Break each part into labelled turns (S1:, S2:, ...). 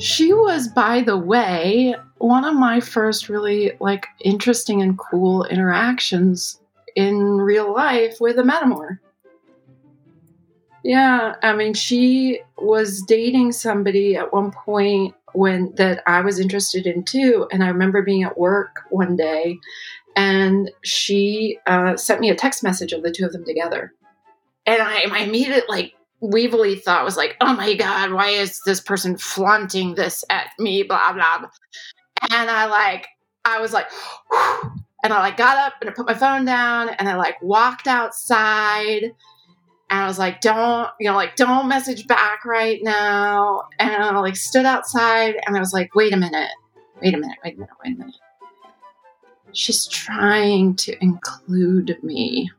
S1: She was, by the way, one of my first really like interesting and cool interactions in real life with a metamour. Yeah, I mean, she was dating somebody at one point when that I was interested in too, and I remember being at work one day, and she uh, sent me a text message of the two of them together, and I, my immediate like Weebly thought was like, oh my God, why is this person flaunting this at me? Blah, blah. And I like, I was like, Whew. and I like got up and I put my phone down and I like walked outside and I was like, don't, you know, like, don't message back right now. And I like stood outside and I was like, wait a minute, wait a minute, wait a minute, wait a minute. She's trying to include me.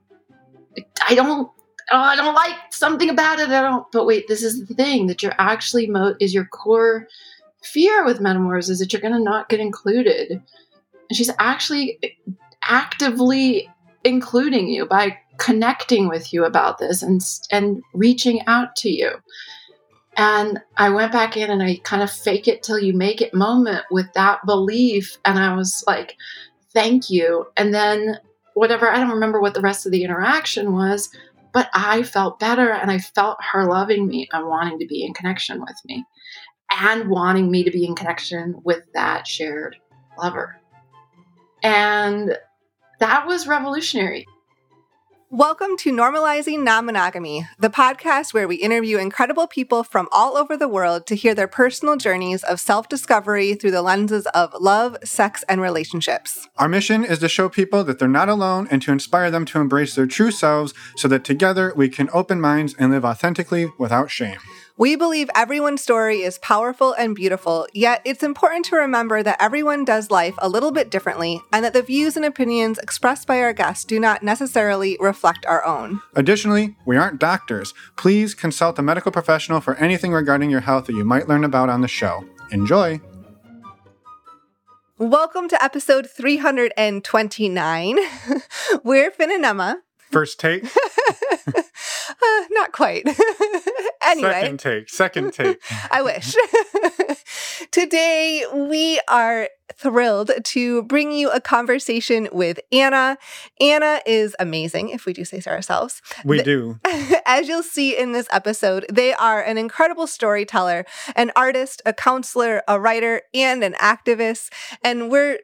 S1: I don't oh, I don't like something about it. I don't. But wait, this is the thing that you're actually mo- is your core fear with metamours is that you're going to not get included. And she's actually actively including you by connecting with you about this and and reaching out to you. And I went back in and I kind of fake it till you make it moment with that belief. And I was like, thank you. And then whatever, I don't remember what the rest of the interaction was, but I felt better and I felt her loving me and wanting to be in connection with me and wanting me to be in connection with that shared lover. And that was revolutionary.
S2: Welcome to Normalizing Non Monogamy, the podcast where we interview incredible people from all over the world to hear their personal journeys of self discovery through the lenses of love, sex, and relationships.
S3: Our mission is to show people that they're not alone and to inspire them to embrace their true selves so that together we can open minds and live authentically without shame.
S2: We believe everyone's story is powerful and beautiful, yet it's important to remember that everyone does life a little bit differently and that the views and opinions expressed by our guests do not necessarily reflect our own.
S3: Additionally, we aren't doctors. Please consult a medical professional for anything regarding your health that you might learn about on the show. Enjoy!
S2: Welcome to episode 329. We're Finn and Emma.
S3: First take.
S2: uh, not quite. anyway.
S3: Second take. Second take.
S2: I wish. Today, we are thrilled to bring you a conversation with Anna. Anna is amazing, if we do say so ourselves.
S3: We do.
S2: As you'll see in this episode, they are an incredible storyteller, an artist, a counselor, a writer, and an activist. And we're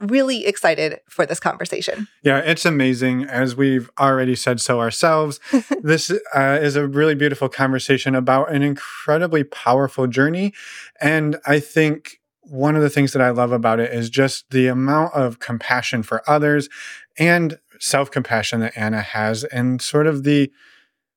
S2: really excited for this conversation.
S3: Yeah, it's amazing. As we've already said so ourselves, this uh, is a really beautiful conversation about an incredibly powerful journey. And I think one of the things that I love about it is just the amount of compassion for others and self compassion that Anna has, and sort of the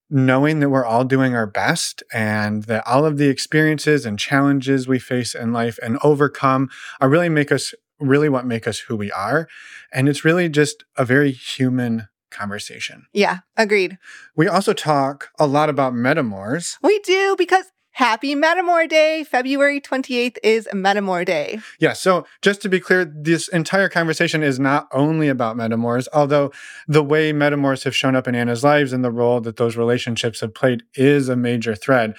S3: knowing that we're all doing our best and that all of the experiences and challenges we face in life and overcome are really make us really what make us who we are. And it's really just a very human conversation.
S2: Yeah, agreed.
S3: We also talk a lot about metamours.
S2: We do because Happy Metamour Day. February 28th is Metamour Day.
S3: Yeah. So, just to be clear, this entire conversation is not only about metamours, although the way metamours have shown up in Anna's lives and the role that those relationships have played is a major thread.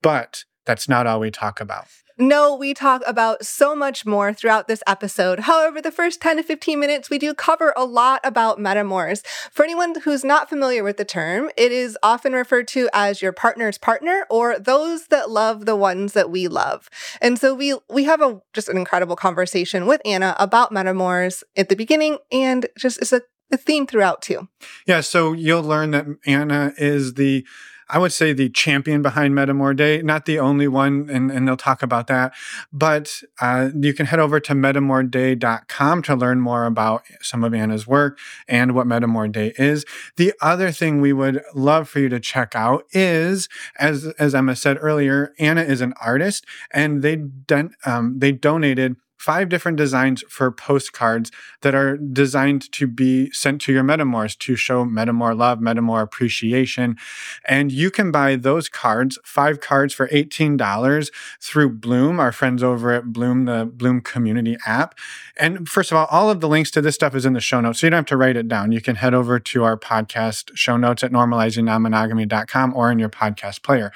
S3: But that's not all we talk about.
S2: No, we talk about so much more throughout this episode. However, the first 10 to 15 minutes, we do cover a lot about metamours. For anyone who's not familiar with the term, it is often referred to as your partner's partner or those that love the ones that we love. And so we we have a just an incredible conversation with Anna about metamours at the beginning and just it's a, a theme throughout too.
S3: Yeah, so you'll learn that Anna is the I would say the champion behind Metamour Day, not the only one, and, and they'll talk about that. But uh, you can head over to metamourday.com to learn more about some of Anna's work and what Metamour Day is. The other thing we would love for you to check out is, as as Emma said earlier, Anna is an artist, and they don- um, they donated five different designs for postcards that are designed to be sent to your metamours to show metamour love, metamour appreciation. And you can buy those cards, five cards for $18 through Bloom, our friends over at Bloom, the Bloom community app. And first of all, all of the links to this stuff is in the show notes. So you don't have to write it down. You can head over to our podcast show notes at normalizingnonmonogamy.com or in your podcast player.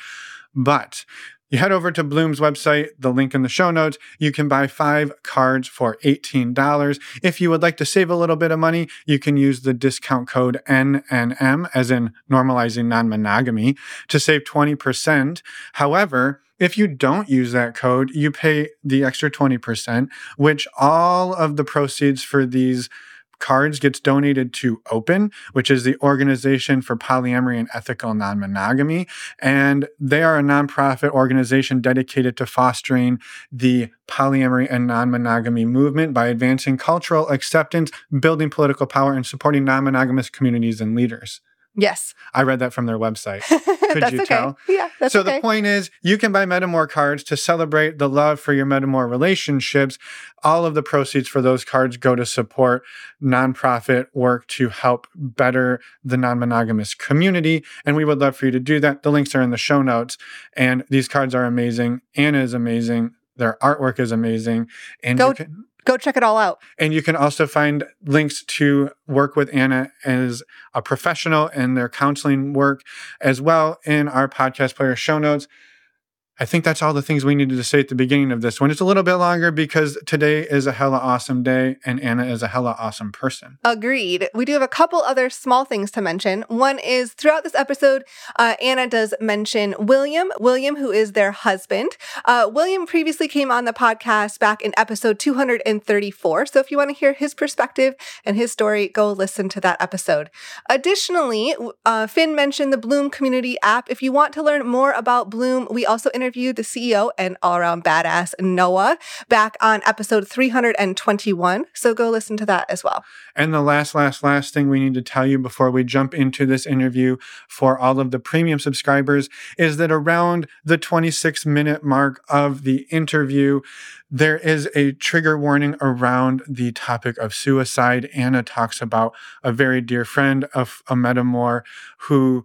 S3: But You head over to Bloom's website, the link in the show notes. You can buy five cards for $18. If you would like to save a little bit of money, you can use the discount code NNM, as in normalizing non monogamy, to save 20%. However, if you don't use that code, you pay the extra 20%, which all of the proceeds for these cards gets donated to Open, which is the Organization for Polyamory and Ethical Non Monogamy. And they are a nonprofit organization dedicated to fostering the polyamory and non monogamy movement by advancing cultural acceptance, building political power, and supporting non monogamous communities and leaders.
S2: Yes.
S3: I read that from their website. Could you
S2: okay.
S3: tell?
S2: Yeah, that's
S3: so
S2: okay.
S3: the point is, you can buy Metamour cards to celebrate the love for your Metamour relationships. All of the proceeds for those cards go to support nonprofit work to help better the non-monogamous community, and we would love for you to do that. The links are in the show notes, and these cards are amazing. Anna is amazing. Their artwork is amazing, and
S2: Go
S3: can,
S2: Go check it all out.
S3: and you can also find links to work with Anna as a professional and their counseling work as well in our podcast player show notes. I think that's all the things we needed to say at the beginning of this one. It's a little bit longer because today is a hella awesome day and Anna is a hella awesome person.
S2: Agreed. We do have a couple other small things to mention. One is throughout this episode, uh, Anna does mention William, William, who is their husband. Uh, William previously came on the podcast back in episode 234. So if you want to hear his perspective and his story, go listen to that episode. Additionally, uh, Finn mentioned the Bloom community app. If you want to learn more about Bloom, we also interviewed the CEO and all around badass Noah back on episode 321. So go listen to that as well.
S3: And the last, last, last thing we need to tell you before we jump into this interview for all of the premium subscribers is that around the 26 minute mark of the interview, there is a trigger warning around the topic of suicide. Anna talks about a very dear friend of a metamour who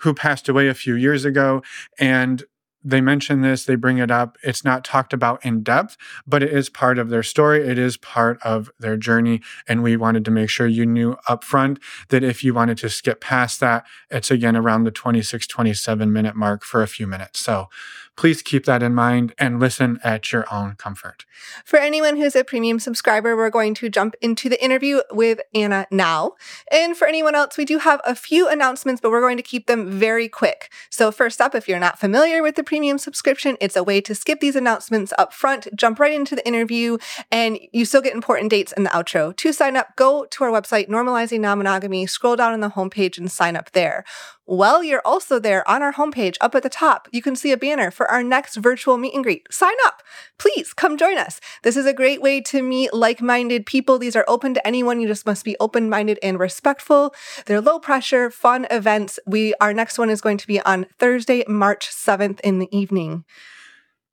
S3: who passed away a few years ago and they mention this, they bring it up. It's not talked about in depth, but it is part of their story. It is part of their journey. And we wanted to make sure you knew upfront that if you wanted to skip past that, it's again around the 26, 27 minute mark for a few minutes. So please keep that in mind and listen at your own comfort.
S2: For anyone who's a premium subscriber, we're going to jump into the interview with Anna now. And for anyone else, we do have a few announcements, but we're going to keep them very quick. So, first up, if you're not familiar with the premium subscription, it's a way to skip these announcements up front, jump right into the interview, and you still get important dates in the outro. To sign up, go to our website, Normalizing Non Monogamy, scroll down on the homepage and sign up there. Well, you're also there on our homepage up at the top. You can see a banner for our next virtual meet and greet. Sign up. Please come join us. This is a great way to meet like minded people. These are open to anyone. You just must be open minded and respectful. They're low pressure, fun events. We Our next one is going to be on Thursday, March 7th in the evening.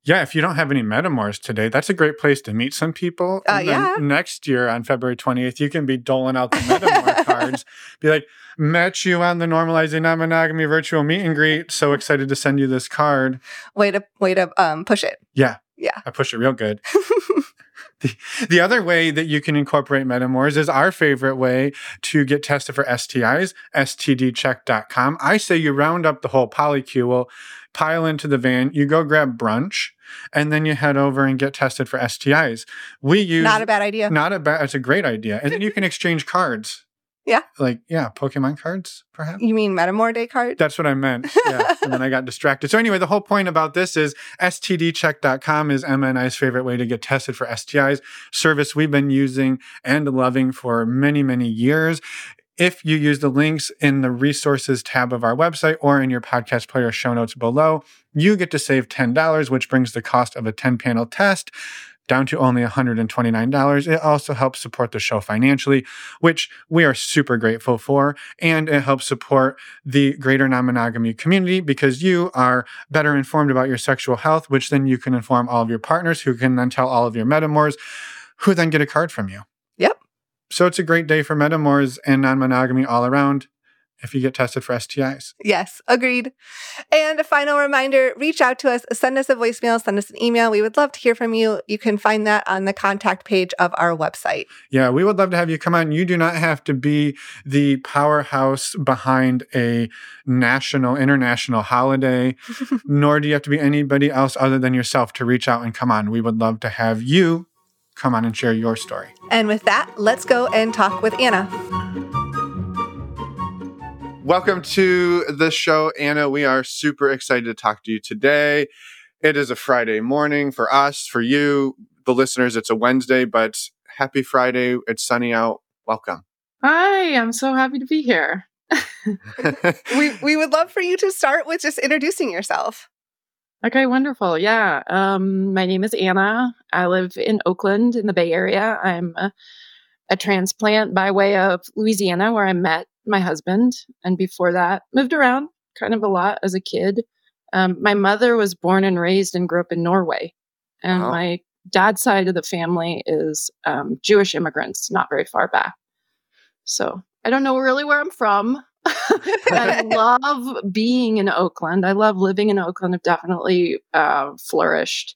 S3: Yeah, if you don't have any metamours today, that's a great place to meet some people.
S2: Uh,
S3: And
S2: yeah.
S3: Next year on February 28th, you can be doling out the metamour cards. Be like, met you on the normalizing non-monogamy virtual meet and greet. So excited to send you this card.
S2: Way to way to um, push it.
S3: Yeah.
S2: Yeah.
S3: I push it real good. the, the other way that you can incorporate metamours is our favorite way to get tested for STIs, stdcheck.com. I say you round up the whole polycule, pile into the van, you go grab brunch, and then you head over and get tested for STIs. We use
S2: Not a bad idea.
S3: not a bad it's a great idea. And then you can exchange cards.
S2: Yeah.
S3: Like, yeah, Pokemon cards, perhaps.
S2: You mean Metamour Day card?
S3: That's what I meant. Yeah. and then I got distracted. So, anyway, the whole point about this is stdcheck.com is Emma and I's favorite way to get tested for STIs, service we've been using and loving for many, many years. If you use the links in the resources tab of our website or in your podcast player show notes below, you get to save $10, which brings the cost of a 10 panel test down to only $129. It also helps support the show financially, which we are super grateful for. And it helps support the greater non monogamy community because you are better informed about your sexual health, which then you can inform all of your partners who can then tell all of your metamours who then get a card from you. So it's a great day for metamours and non monogamy all around. if you get tested for STIs.
S2: Yes, agreed. And a final reminder reach out to us, send us a voicemail, send us an email. We would love to hear from you. You can find that on the contact page of our website.
S3: Yeah, we would love to have you come on. You do not have to be the powerhouse behind a national, international holiday, nor do you have to be anybody else other than yourself to reach out and come on. We would love to have you come on and share your story.
S2: And with that, let's go and talk with Anna.
S3: Welcome to the show, Anna. We are super excited to talk to you today. It is a Friday morning for us, for you, the listeners. It's a Wednesday, but happy Friday. It's sunny out. Welcome.
S1: Hi, I'm so happy to be here.
S2: we we would love for you to start with just introducing yourself.
S1: Okay, wonderful. Yeah. Um, my name is Anna. I live in Oakland in the Bay Area. I'm a, a transplant by way of Louisiana, where I met my husband. And before that, moved around kind of a lot as a kid. Um, my mother was born and raised and grew up in Norway. And wow. my dad's side of the family is um, Jewish immigrants, not very far back. So I don't know really where I'm from. I love being in Oakland. I love living in Oakland. I've definitely uh, flourished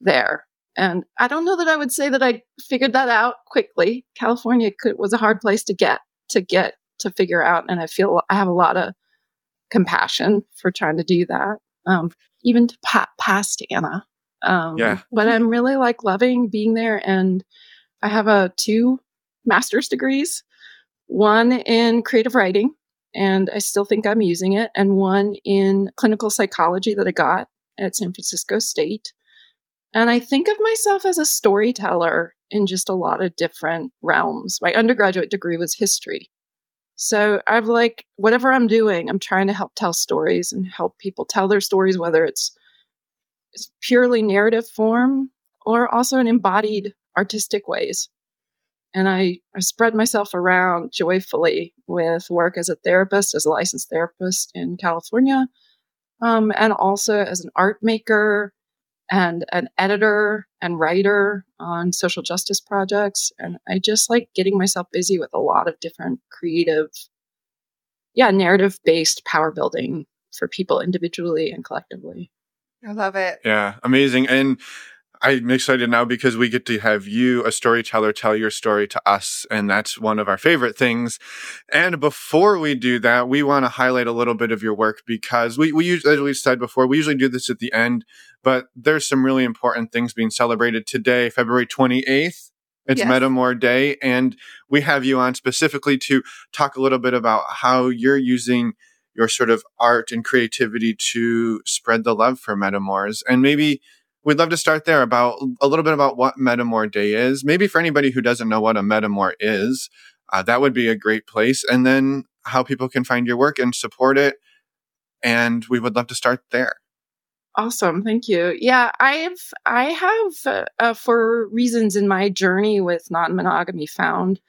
S1: there. And I don't know that I would say that I figured that out quickly. California could, was a hard place to get to get to figure out. And I feel I have a lot of compassion for trying to do that, um, even to pa- past Anna. Um, yeah. But I'm really like loving being there. And I have a uh, two master's degrees, one in creative writing, and I still think I'm using it, and one in clinical psychology that I got at San Francisco State. And I think of myself as a storyteller in just a lot of different realms. My undergraduate degree was history. So I've like, whatever I'm doing, I'm trying to help tell stories and help people tell their stories, whether it's, it's purely narrative form or also in embodied artistic ways. And I, I spread myself around joyfully with work as a therapist, as a licensed therapist in California, um, and also as an art maker and an editor and writer on social justice projects. And I just like getting myself busy with a lot of different creative, yeah, narrative based power building for people individually and collectively.
S2: I love it.
S3: Yeah, amazing. And I'm excited now because we get to have you, a storyteller, tell your story to us. And that's one of our favorite things. And before we do that, we want to highlight a little bit of your work because we, we usually, as we said before, we usually do this at the end, but there's some really important things being celebrated today, February 28th. It's yes. Metamour Day. And we have you on specifically to talk a little bit about how you're using your sort of art and creativity to spread the love for metamours and maybe we'd love to start there about a little bit about what Metamour Day is. Maybe for anybody who doesn't know what a Metamour is, uh, that would be a great place. And then how people can find your work and support it. And we would love to start there.
S1: Awesome, thank you. Yeah, I've I have uh, for reasons in my journey with non-monogamy found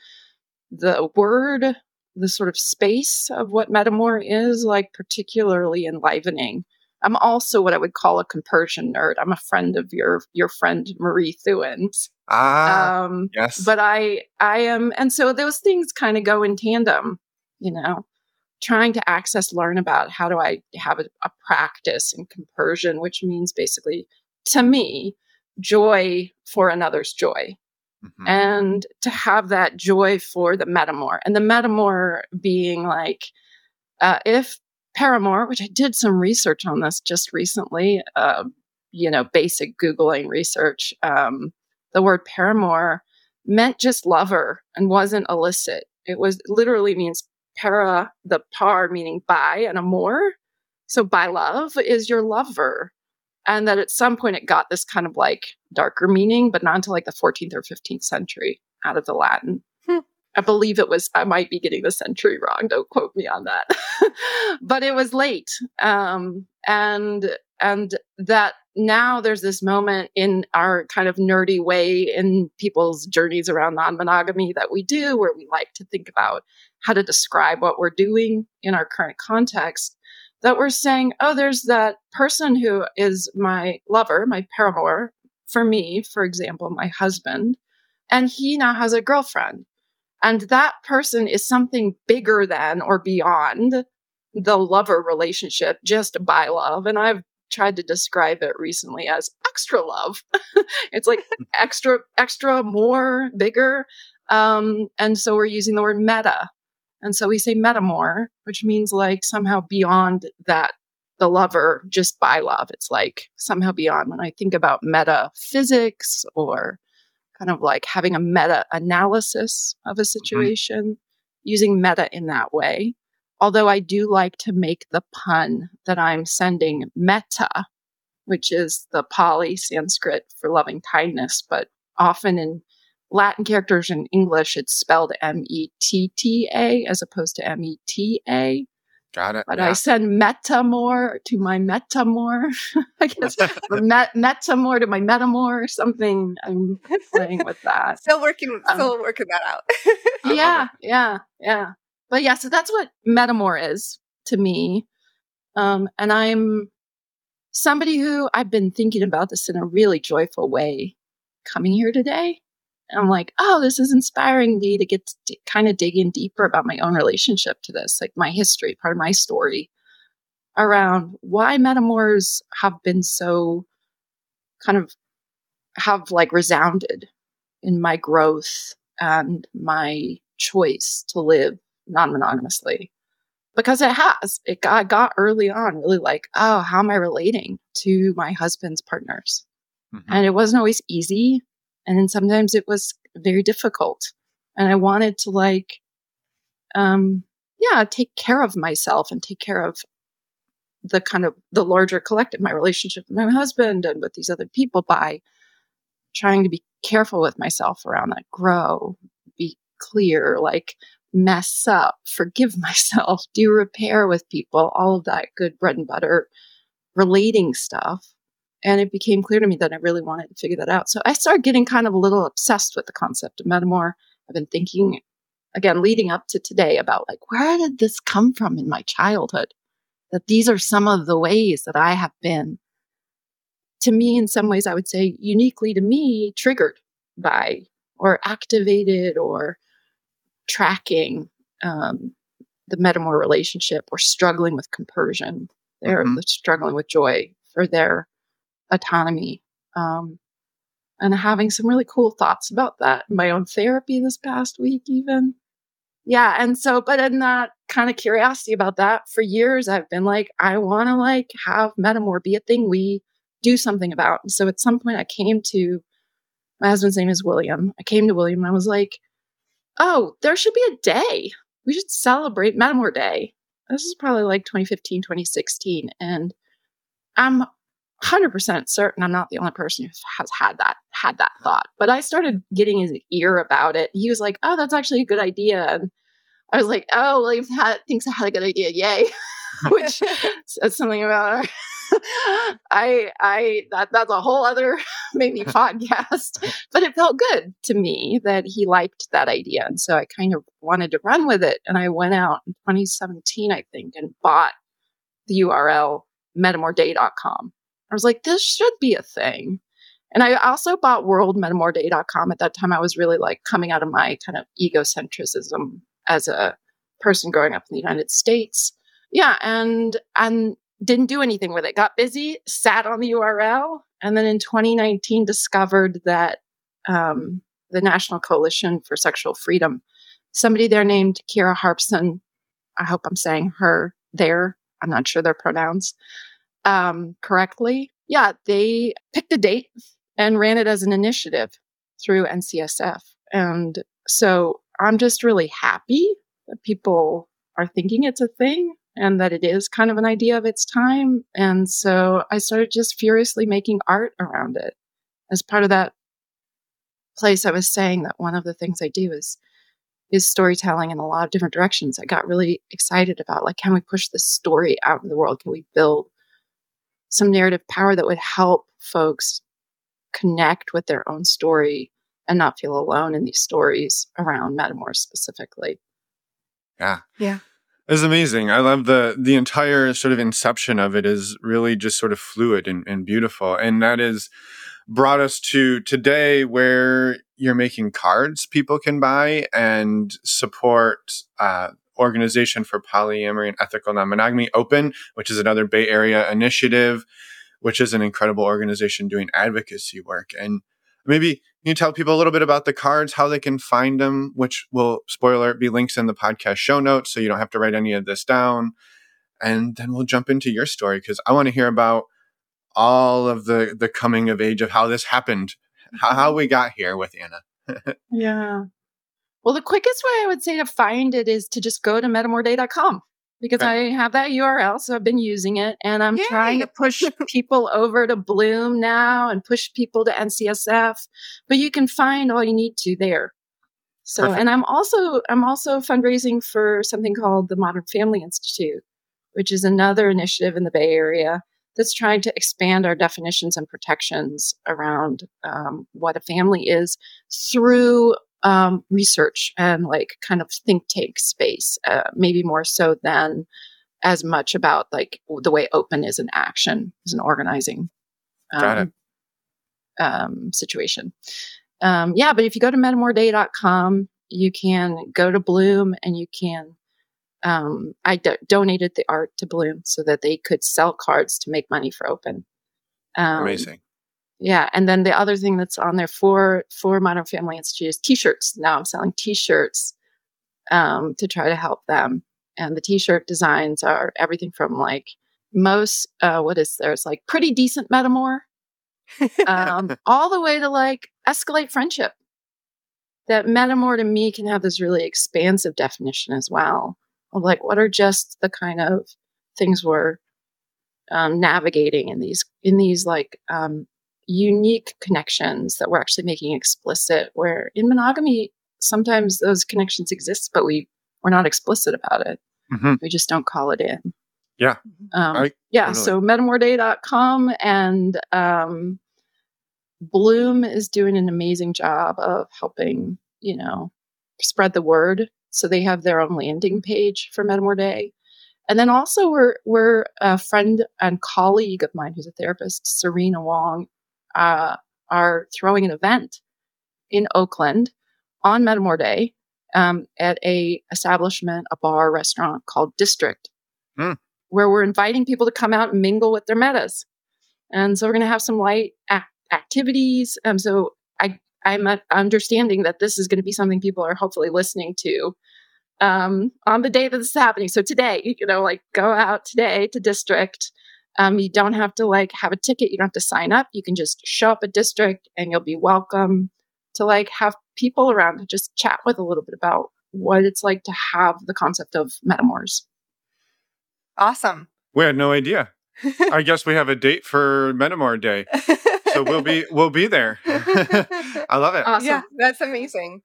S1: the word, the sort of space of what metamour is like particularly enlivening. I'm also what I would call a compersion nerd. I'm a friend of your your friend Marie Thouin.
S3: Ah, um, yes.
S1: But I I am, and so those things kind of go in tandem. You know, trying to access, learn about how do I have a, a practice in compersion, which means basically to me joy for another's joy. Mm-hmm. And to have that joy for the metamour, and the metamour being like, uh, if Paramour, which I did some research on this just recently, uh, you know, basic Googling research. Um, the word paramour meant just lover and wasn't illicit. It was literally means para, the par meaning by, and amor. So by love is your lover. And that at some point it got this kind of like darker meaning, but not until like the 14th or 15th century out of the Latin. Hmm. I believe it was, I might be getting the century wrong. Don't quote me on that. but it was late. Um, and, and that now there's this moment in our kind of nerdy way in people's journeys around non monogamy that we do where we like to think about how to describe what we're doing in our current context. That we're saying, oh, there's that person who is my lover, my paramour, for me, for example, my husband, and he now has a girlfriend And that person is something bigger than or beyond the lover relationship, just by love. And I've tried to describe it recently as extra love. it's like extra, extra, more, bigger. Um, and so we're using the word meta. And so we say metamour, which means like somehow beyond that, the lover just by love. It's like somehow beyond. When I think about metaphysics or kind of like having a meta analysis of a mm-hmm. situation, mm-hmm. using meta in that way. Although I do like to make the pun that I'm sending metta, which is the Pali Sanskrit for loving kindness, but often in Latin characters in English, it's spelled M E T T A as opposed to M E T A.
S3: Got it.
S1: But yeah. I send metamour to my metamour. I guess met, metamour to my metamour. Something I'm playing with that.
S2: still working. Um, still working that out.
S1: yeah, yeah, yeah but yeah, so that's what metamour is to me. Um, and I'm somebody who I've been thinking about this in a really joyful way coming here today. I'm like, oh, this is inspiring me to get to kind of dig in deeper about my own relationship to this, like my history, part of my story around why metamours have been so kind of have like resounded in my growth and my choice to live non monogamously because it has. It got, got early on really like, oh, how am I relating to my husband's partners? Mm-hmm. And it wasn't always easy. And then sometimes it was very difficult. And I wanted to like, um, yeah, take care of myself and take care of the kind of the larger collective, my relationship with my husband and with these other people by trying to be careful with myself around that, grow, be clear, like mess up, forgive myself, do repair with people, all of that good bread and butter relating stuff. And it became clear to me that I really wanted to figure that out. So I started getting kind of a little obsessed with the concept of metamour. I've been thinking again, leading up to today about like, where did this come from in my childhood? That these are some of the ways that I have been, to me, in some ways, I would say uniquely to me, triggered by or activated or tracking um, the metamour relationship or struggling with compersion. They're mm-hmm. struggling with joy for their autonomy. Um, and having some really cool thoughts about that in my own therapy this past week, even. Yeah. And so, but in that kind of curiosity about that for years, I've been like, I want to like have metamour be a thing we do something about. And so at some point I came to my husband's name is William. I came to William and I was like, oh, there should be a day. We should celebrate Metamour Day. This is probably like 2015, 2016. And I'm 100% certain I'm not the only person who has had that had that thought. But I started getting his ear about it. He was like, "Oh, that's actually a good idea." And I was like, "Oh, William had, thinks I had a good idea. Yay!" Which says something about our I I that that's a whole other maybe podcast, but it felt good to me that he liked that idea, and so I kind of wanted to run with it. And I went out in 2017, I think, and bought the URL metamourday.com. I was like, this should be a thing. And I also bought worldmetamourday.com. At that time, I was really like coming out of my kind of egocentrism as a person growing up in the United States. Yeah, and and didn't do anything with it. Got busy, sat on the URL, and then in 2019 discovered that um, the National Coalition for Sexual Freedom, somebody there named Kira Harpson, I hope I'm saying her there. I'm not sure their pronouns um, correctly. Yeah, they picked a date and ran it as an initiative through NCSF. And so I'm just really happy that people are thinking it's a thing and that it is kind of an idea of its time. And so I started just furiously making art around it. As part of that place, I was saying that one of the things I do is is storytelling in a lot of different directions. I got really excited about like, can we push this story out in the world? Can we build some narrative power that would help folks connect with their own story and not feel alone in these stories around metamours specifically?
S3: Yeah.
S2: Yeah.
S3: It's amazing. I love the the entire sort of inception of it is really just sort of fluid and, and beautiful. And that is brought us to today where you're making cards people can buy and support uh, organization for polyamory and ethical non-monogamy open which is another bay area initiative which is an incredible organization doing advocacy work. And maybe you tell people a little bit about the cards how they can find them which will spoiler be links in the podcast show notes so you don't have to write any of this down. And then we'll jump into your story because i want to hear about all of the the coming of age of how this happened how, how mm-hmm. we got here with anna.
S1: Yeah well, the quickest way I would say to find it is to just go to metamourday.com because I have that URL. So I've been using it and I'm
S2: Yay.
S1: trying to push people over to Bloom now and push people to NCSF, but you can find all you need to there. So,
S3: Perfect.
S1: and I'm also, I'm also fundraising for something called the Modern Family Institute, which is another initiative in the Bay Area that's trying to expand our definitions and protections around um, what a family is through um, research and like kind of think tank space, uh, maybe more so than as much about like the way open is an action, is an organizing um. Um, situation. Um, yeah, but if you go to metamourday.com, you can go to Bloom and you can. Um, I do- donated the art to Bloom so that they could sell cards to make money for Open. Um,
S3: amazing
S1: yeah, and then the other thing that's on there for for Modern Family Institute is T-shirts. Now I'm selling T-shirts um, to try to help them, and the T-shirt designs are everything from like most uh, what is there's like pretty decent metamour, um, all the way to like escalate friendship. That metamour to me can have this really expansive definition as well of like what are just the kind of things we're um, navigating in these in these like um, unique connections that we're actually making explicit where in monogamy sometimes those connections exist but we we're not explicit about it
S3: Mhm.
S1: we just don't call it in
S3: Yeah.
S1: um,
S3: I-
S1: yeah
S3: totally.
S1: so metamourday.com and um, bloom is doing an amazing job of helping you know spread the word so they have their own landing page for metamour day and then also we're we're a friend and colleague of mine who's a therapist serena wong uh, are throwing an event in Oakland on Metamour Day um, at a establishment, a bar restaurant called District,
S3: Hmm.
S1: where we're inviting people to come out and mingle with their metas. And so we're going to have some light ac- activities. Um, so I I'm uh, understanding that this is going to be something people are hopefully listening to um, on the day that this is happening. So today, you know, like go out today to District. Um, you don't have to like have a ticket. You don't have to sign up. You can just show up at district and you'll be welcome to like have people around to just chat with a little bit about what it's like to have the concept of metamours.
S2: Awesome.
S3: we had no idea i guess we have a date for metamour day so we'll be we'll be there i love it
S1: Awesome.
S2: Yeah, that's amazing.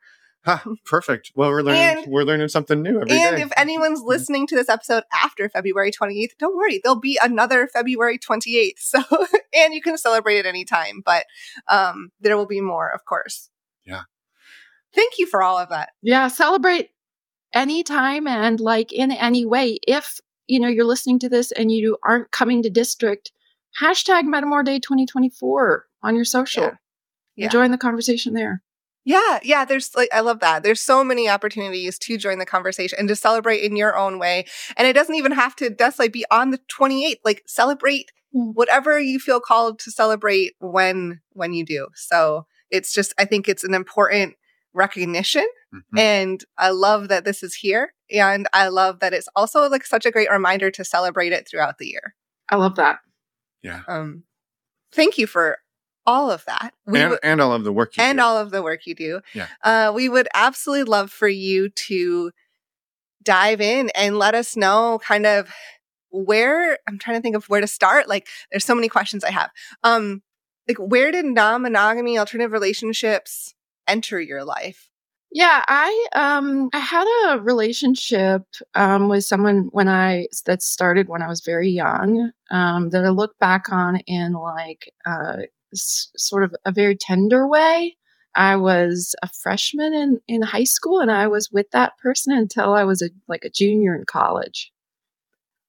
S3: Huh, perfect well we're learning
S2: And-
S3: we're learning something new every day.
S2: and if anyone's listening to this episode after February 28th, don't worry, there'll be another February 28th. So, and you can celebrate at any time, but um, there will be more, of course.
S3: Yeah.
S2: Thank you for all of that.
S1: Yeah, celebrate anytime and like in any way. If you know you're listening to this and you aren't coming to district, hashtag Metamour Day 2024 on your social.
S2: Yeah. Yeah.
S1: Join the conversation there.
S2: Yeah, yeah, there's like I love that. There's so many opportunities to join the conversation and to celebrate in your own way. And it doesn't even have to that's like be on the 28th. Like celebrate
S1: Mm.
S2: whatever you feel called to celebrate when when you do. So, it's just I think it's an important recognition
S3: Mhm.
S2: and I love that this is here and I love that it's also like such a great reminder to celebrate it throughout the year.
S1: I love that.
S3: yeah
S2: Um thank you for all of that. We
S3: and,
S2: would-
S3: and all of the work you
S2: and
S3: do.
S2: all of the work you do.
S3: Yeah.
S2: Uh, we would absolutely love for you to dive in and let us know kind of where I'm trying to think of where to start. Like, there's so many questions I have. Um, like, where did non-monogamy alternative relationships enter your life?
S1: Yeah, I um I had a relationship um with someone when I that started when I was very young um that I look back on in like uh s- sort of a very tender way. I was a freshman in in high school and I was with that person until I was a like a junior in college.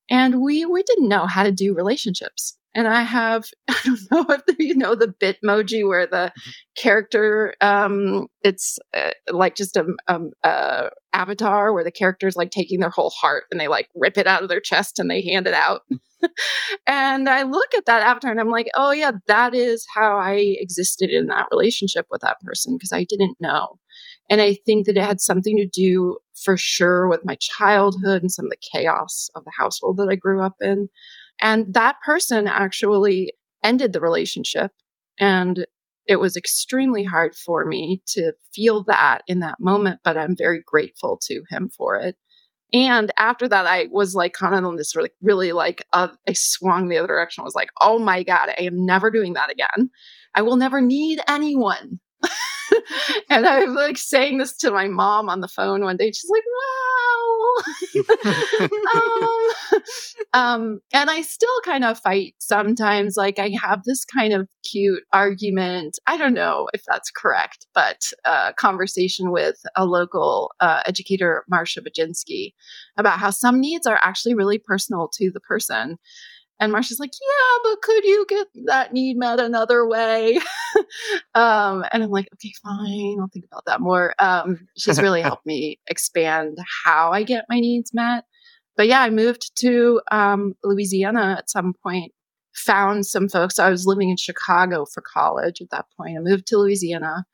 S1: And we we didn't know how to do relationships. And I have I don't know if you know the Bitmoji where the mm-hmm. character um it's uh, like just a, um uh avatar where the character is like taking their whole heart and they like rip it out of their chest and they hand it out. and I look at that avatar and I'm like, oh yeah, that is how I existed in that relationship with that person because I didn't know. And I think that it had something to do for sure with my childhood and some of the chaos of the household that I grew up in. And that person actually ended the relationship. And it was extremely hard for me to feel that in that moment, but I'm very grateful to him for it. And after that, I was like kind of on this really, really like, uh, I swung the other direction. I was like, oh my God, I am never doing that again. I will never need anyone. and I'm like saying this to my mom on the phone one day. She's like, wow. um, um, and I still kind of fight sometimes. Like I have this kind of cute argument. I don't know if that's correct, but uh, conversation with a local uh, educator, Marsha Baginski, about how some needs are actually really personal to the person. And Marsha's like, yeah, but could you get that need met another way? um, and I'm like, okay, fine. I'll think about that more. Um, she's really helped me expand how I get my needs met. But yeah, I moved to um, Louisiana at some point, found some folks. I was living in Chicago for college at that point. I moved to Louisiana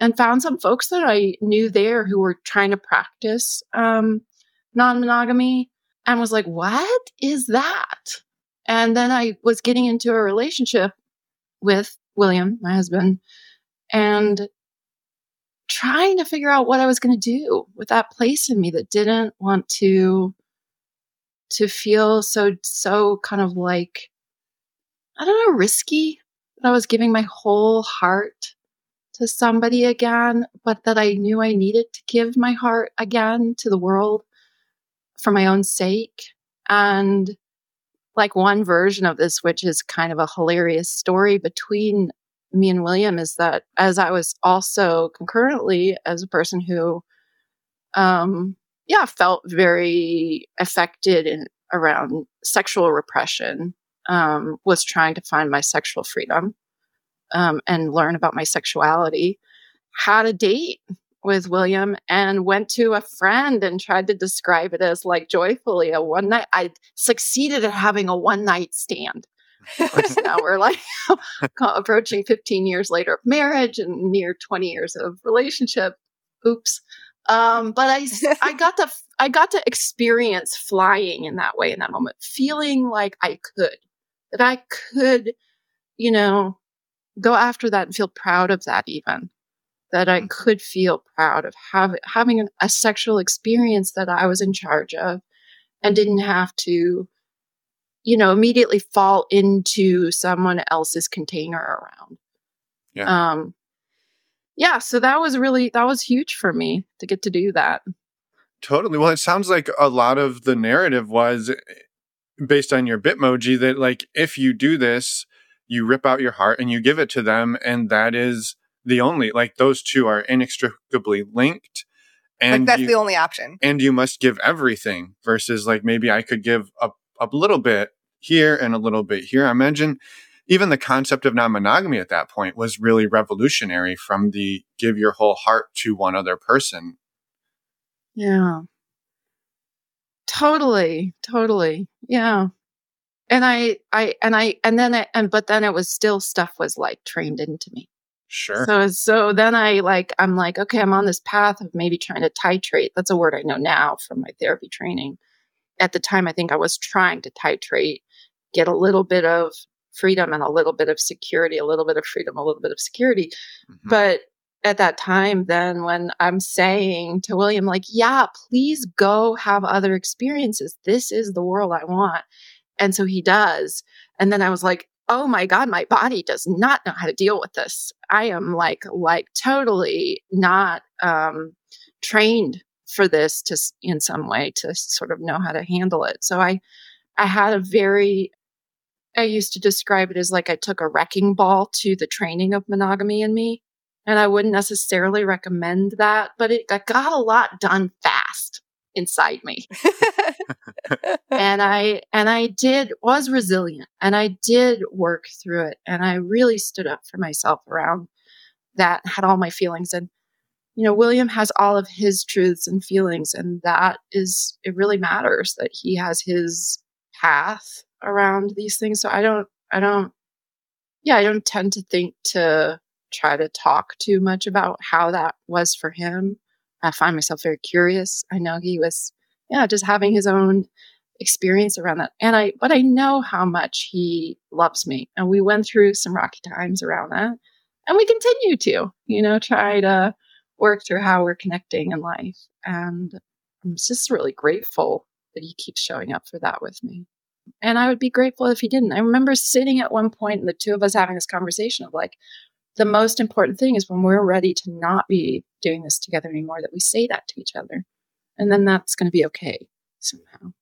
S1: and found some folks that I knew there who were trying to practice um, non monogamy and was like, what is that? And then I was getting into a relationship with William, my husband, and trying to figure out what I was going to do with that place in me that didn't want to to feel so so kind of like I don't know risky that I was giving my whole heart to somebody again, but that I knew I needed to give my heart again to the world for my own sake. And like one version of this, which is kind of a hilarious story between me and William, is that as I was also concurrently as a person who, um, yeah, felt very affected in around sexual repression, um, was trying to find my sexual freedom um, and learn about my sexuality, had a date with William and went to a friend and tried to describe it as like joyfully a one night. I succeeded at having a one night stand. Of course, now we're like approaching 15 years later of marriage and near 20 years of relationship. Oops. Um, but I, I got to, I got to experience flying in that way in that moment, feeling like I could, that I could, you know, go after that and feel proud of that even that I could feel proud of have, having a sexual experience that I was in charge of and didn't have to, you know, immediately fall into someone else's container around. Yeah. Um, yeah. So that was really, that was huge for me to get to do that.
S3: Totally. Well, it sounds like a lot of the narrative was eh, based on your Bitmoji that, like, if you do this, you rip out your heart and you give it to them. And that is, the only like those two are inextricably linked
S2: and like that's you, the only option.
S3: and you must give everything versus like maybe i could give a, a little bit here and a little bit here. I imagine even the concept of non-monogamy at that point was really revolutionary from the give your whole heart to one other person.
S1: Yeah. Totally totally. Yeah. And i i and i and then I, and but then it was still stuff was like trained into me
S3: Sure.
S1: So so then I like I'm like okay I'm on this path of maybe trying to titrate. That's a word I know now from my therapy training. At the time I think I was trying to titrate, get a little bit of freedom and a little bit of security, a little bit of freedom, a little bit of security. Mm-hmm. But at that time then when I'm saying to William like yeah, please go have other experiences. This is the world I want. And so he does. And then I was like oh my god my body does not know how to deal with this. I am like like totally not um trained for this to in some way to sort of know how to handle it. So i i had a very i used to describe it as like i took a wrecking ball to the training of monogamy in me and i wouldn't necessarily recommend that but it got a lot done fast inside me and I and I did was resilient and I did work through it and I really stood up for myself around that had all my feelings and you know William has all of his truths and feelings and that is it really matters that he has his path around these things so I don't I don't yeah I don't tend to think to try to talk too much about how that was for him. I find myself very curious. I know he was yeah just having his own experience around that. And I, but I know how much he loves me. And we went through some rocky times around that. And we continue to, you know, try to work through how we're connecting in life. And I'm just really grateful that he keeps showing up for that with me. And I would be grateful if he didn't. I remember sitting at one point and the two of us having this conversation of like, the most important thing is when we're ready to not be doing this together anymore, that we say that to each other. And then that's going to be okay somehow.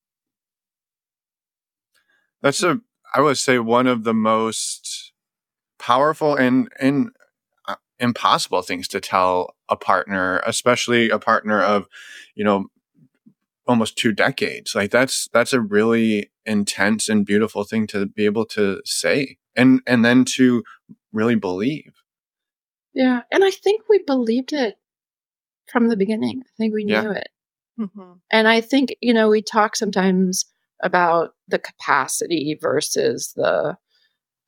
S3: That's a, I would say, one of the most powerful and and uh, impossible things to tell a partner, especially a partner of, you know, almost two decades. Like that's that's a really intense and beautiful thing to be able to say, and and then to really believe.
S1: Yeah, and I think we believed it from the beginning. I think we knew yeah. it. Mm-hmm. And I think, you know, we talk sometimes about the capacity versus the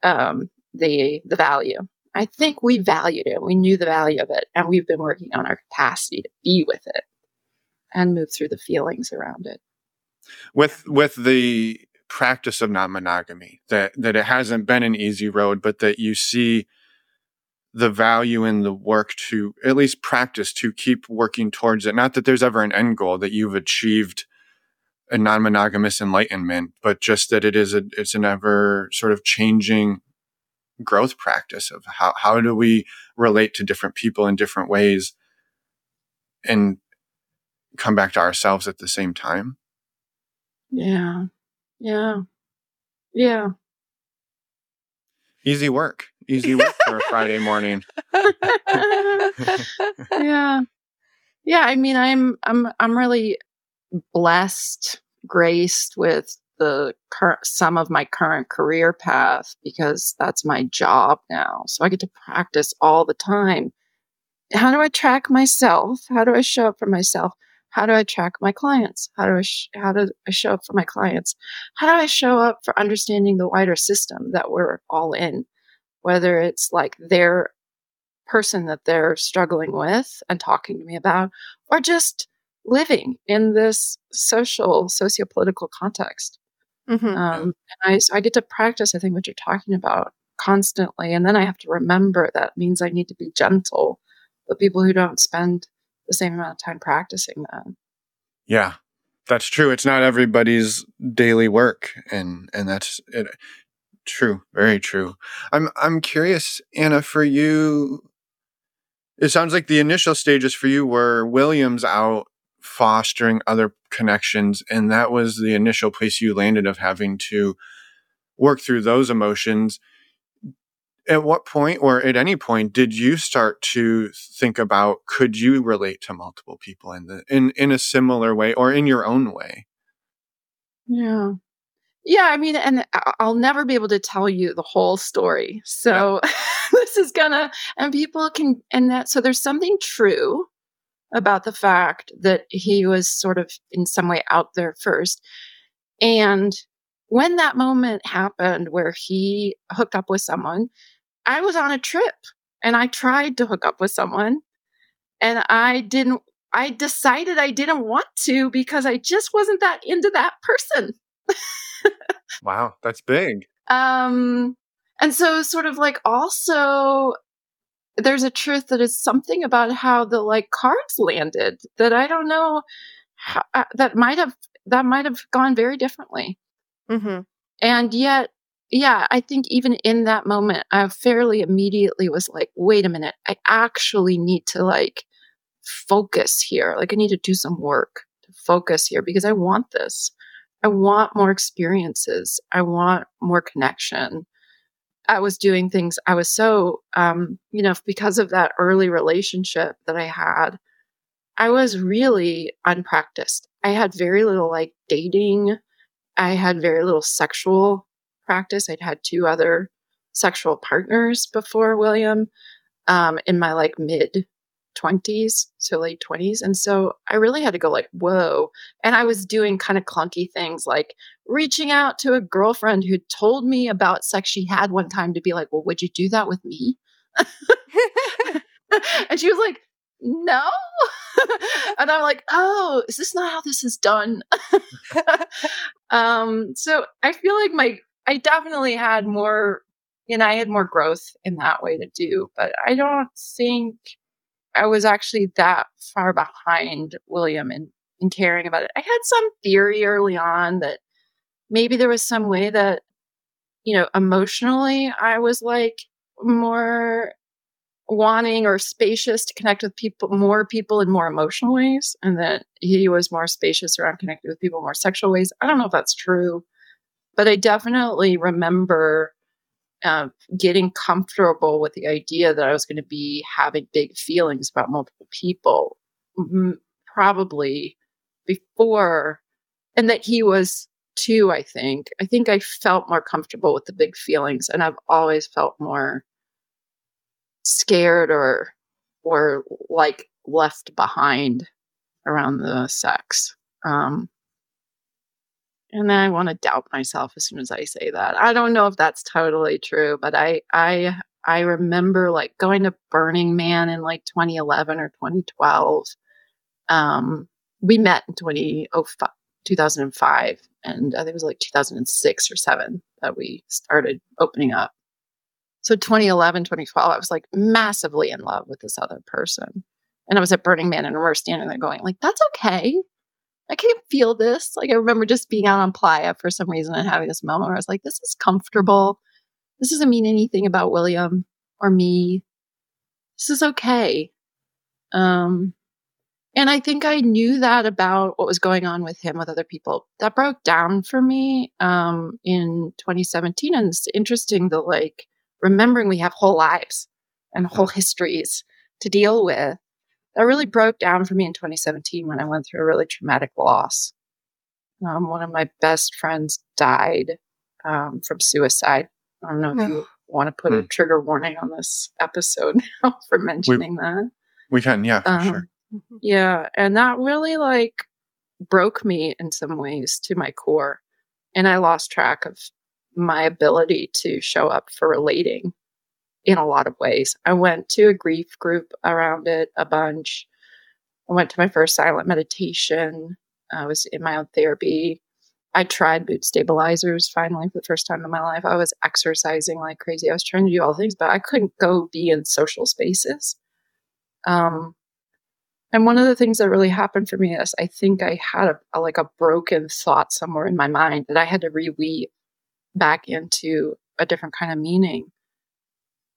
S1: um, the the value. I think we valued it. We knew the value of it, and we've been working on our capacity to be with it and move through the feelings around it.
S3: With with the practice of non-monogamy, that that it hasn't been an easy road, but that you see the value in the work to at least practice to keep working towards it. Not that there's ever an end goal that you've achieved a non-monogamous enlightenment, but just that it is a it's an ever sort of changing growth practice of how how do we relate to different people in different ways and come back to ourselves at the same time.
S1: Yeah. Yeah. Yeah.
S3: Easy work. Easy work for a Friday morning.
S1: yeah. Yeah, I mean I'm I'm I'm really blessed, graced with the current some of my current career path because that's my job now. So I get to practice all the time. How do I track myself? How do I show up for myself? How do I track my clients? How do I sh- how do I show up for my clients? How do I show up for understanding the wider system that we're all in? Whether it's like their person that they're struggling with and talking to me about, or just living in this social, socio-political context. Mm-hmm. Um, and I, so I get to practice, I think, what you're talking about constantly. And then I have to remember that means I need to be gentle with people who don't spend the same amount of time practicing that.
S3: Yeah, that's true. It's not everybody's daily work. And, and that's it. True. Very true. I'm, I'm curious, Anna, for you, it sounds like the initial stages for you were Williams out fostering other connections. And that was the initial place you landed of having to work through those emotions. At what point, or at any point, did you start to think about could you relate to multiple people in the in in a similar way or in your own way?
S1: Yeah. Yeah, I mean, and I'll never be able to tell you the whole story. So yeah. this is gonna, and people can, and that, so there's something true about the fact that he was sort of in some way out there first. And when that moment happened where he hooked up with someone, I was on a trip and I tried to hook up with someone and I didn't, I decided I didn't want to because I just wasn't that into that person.
S3: wow, that's big.
S1: Um, and so sort of like also there's a truth that is something about how the like cards landed that I don't know how, uh, that might have that might have gone very differently. Mm-hmm. And yet, yeah, I think even in that moment, I fairly immediately was like, wait a minute, I actually need to like focus here. Like I need to do some work to focus here because I want this. I want more experiences. I want more connection. I was doing things. I was so, um, you know, because of that early relationship that I had, I was really unpracticed. I had very little like dating. I had very little sexual practice. I'd had two other sexual partners before William um, in my like mid 20s, so late 20s. And so I really had to go like, whoa. And I was doing kind of clunky things like reaching out to a girlfriend who told me about sex she had one time to be like, well, would you do that with me? and she was like, no. and I'm like, oh, is this not how this is done? um, so I feel like my, I definitely had more, you know, I had more growth in that way to do, but I don't think I was actually that far behind William in, in caring about it. I had some theory early on that maybe there was some way that, you know, emotionally I was like more wanting or spacious to connect with people, more people in more emotional ways, and that he was more spacious around connecting with people more sexual ways. I don't know if that's true, but I definitely remember uh, getting comfortable with the idea that I was going to be having big feelings about multiple people, m- probably before, and that he was too. I think. I think I felt more comfortable with the big feelings, and I've always felt more scared or or like left behind around the sex. Um, and then I want to doubt myself as soon as I say that. I don't know if that's totally true, but I I I remember like going to Burning Man in like 2011 or 2012. Um, we met in 2005, 2005 and I think it was like 2006 or 7 that we started opening up. So 2011, 2012, I was like massively in love with this other person. And I was at Burning Man and we were standing there going like, that's okay. I can't feel this. Like I remember just being out on Playa for some reason and having this moment where I was like, this is comfortable. This doesn't mean anything about William or me. This is okay. Um, and I think I knew that about what was going on with him with other people. That broke down for me um, in 2017. And it's interesting the like remembering we have whole lives and whole histories to deal with. That really broke down for me in 2017 when I went through a really traumatic loss. Um, one of my best friends died um, from suicide. I don't know if you want to put a hmm. trigger warning on this episode now for mentioning we, that.
S3: We can, yeah, um, sure.
S1: Yeah, and that really like broke me in some ways to my core, and I lost track of my ability to show up for relating in a lot of ways. I went to a grief group around it a bunch. I went to my first silent meditation. I was in my own therapy. I tried mood stabilizers finally for the first time in my life. I was exercising like crazy. I was trying to do all things, but I couldn't go be in social spaces. Um, and one of the things that really happened for me is I think I had a, a like a broken thought somewhere in my mind that I had to reweave back into a different kind of meaning.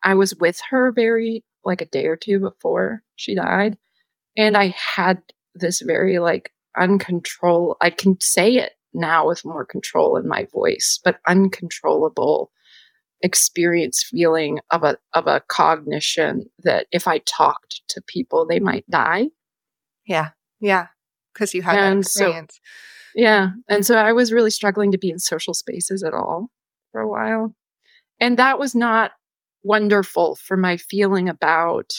S1: I was with her very like a day or two before she died, and I had this very like uncontrolled, I can say it now with more control in my voice, but uncontrollable experience feeling of a of a cognition that if I talked to people they might die.
S2: Yeah. Yeah. Because you had and that experience. So,
S1: yeah. And so I was really struggling to be in social spaces at all for a while. And that was not wonderful for my feeling about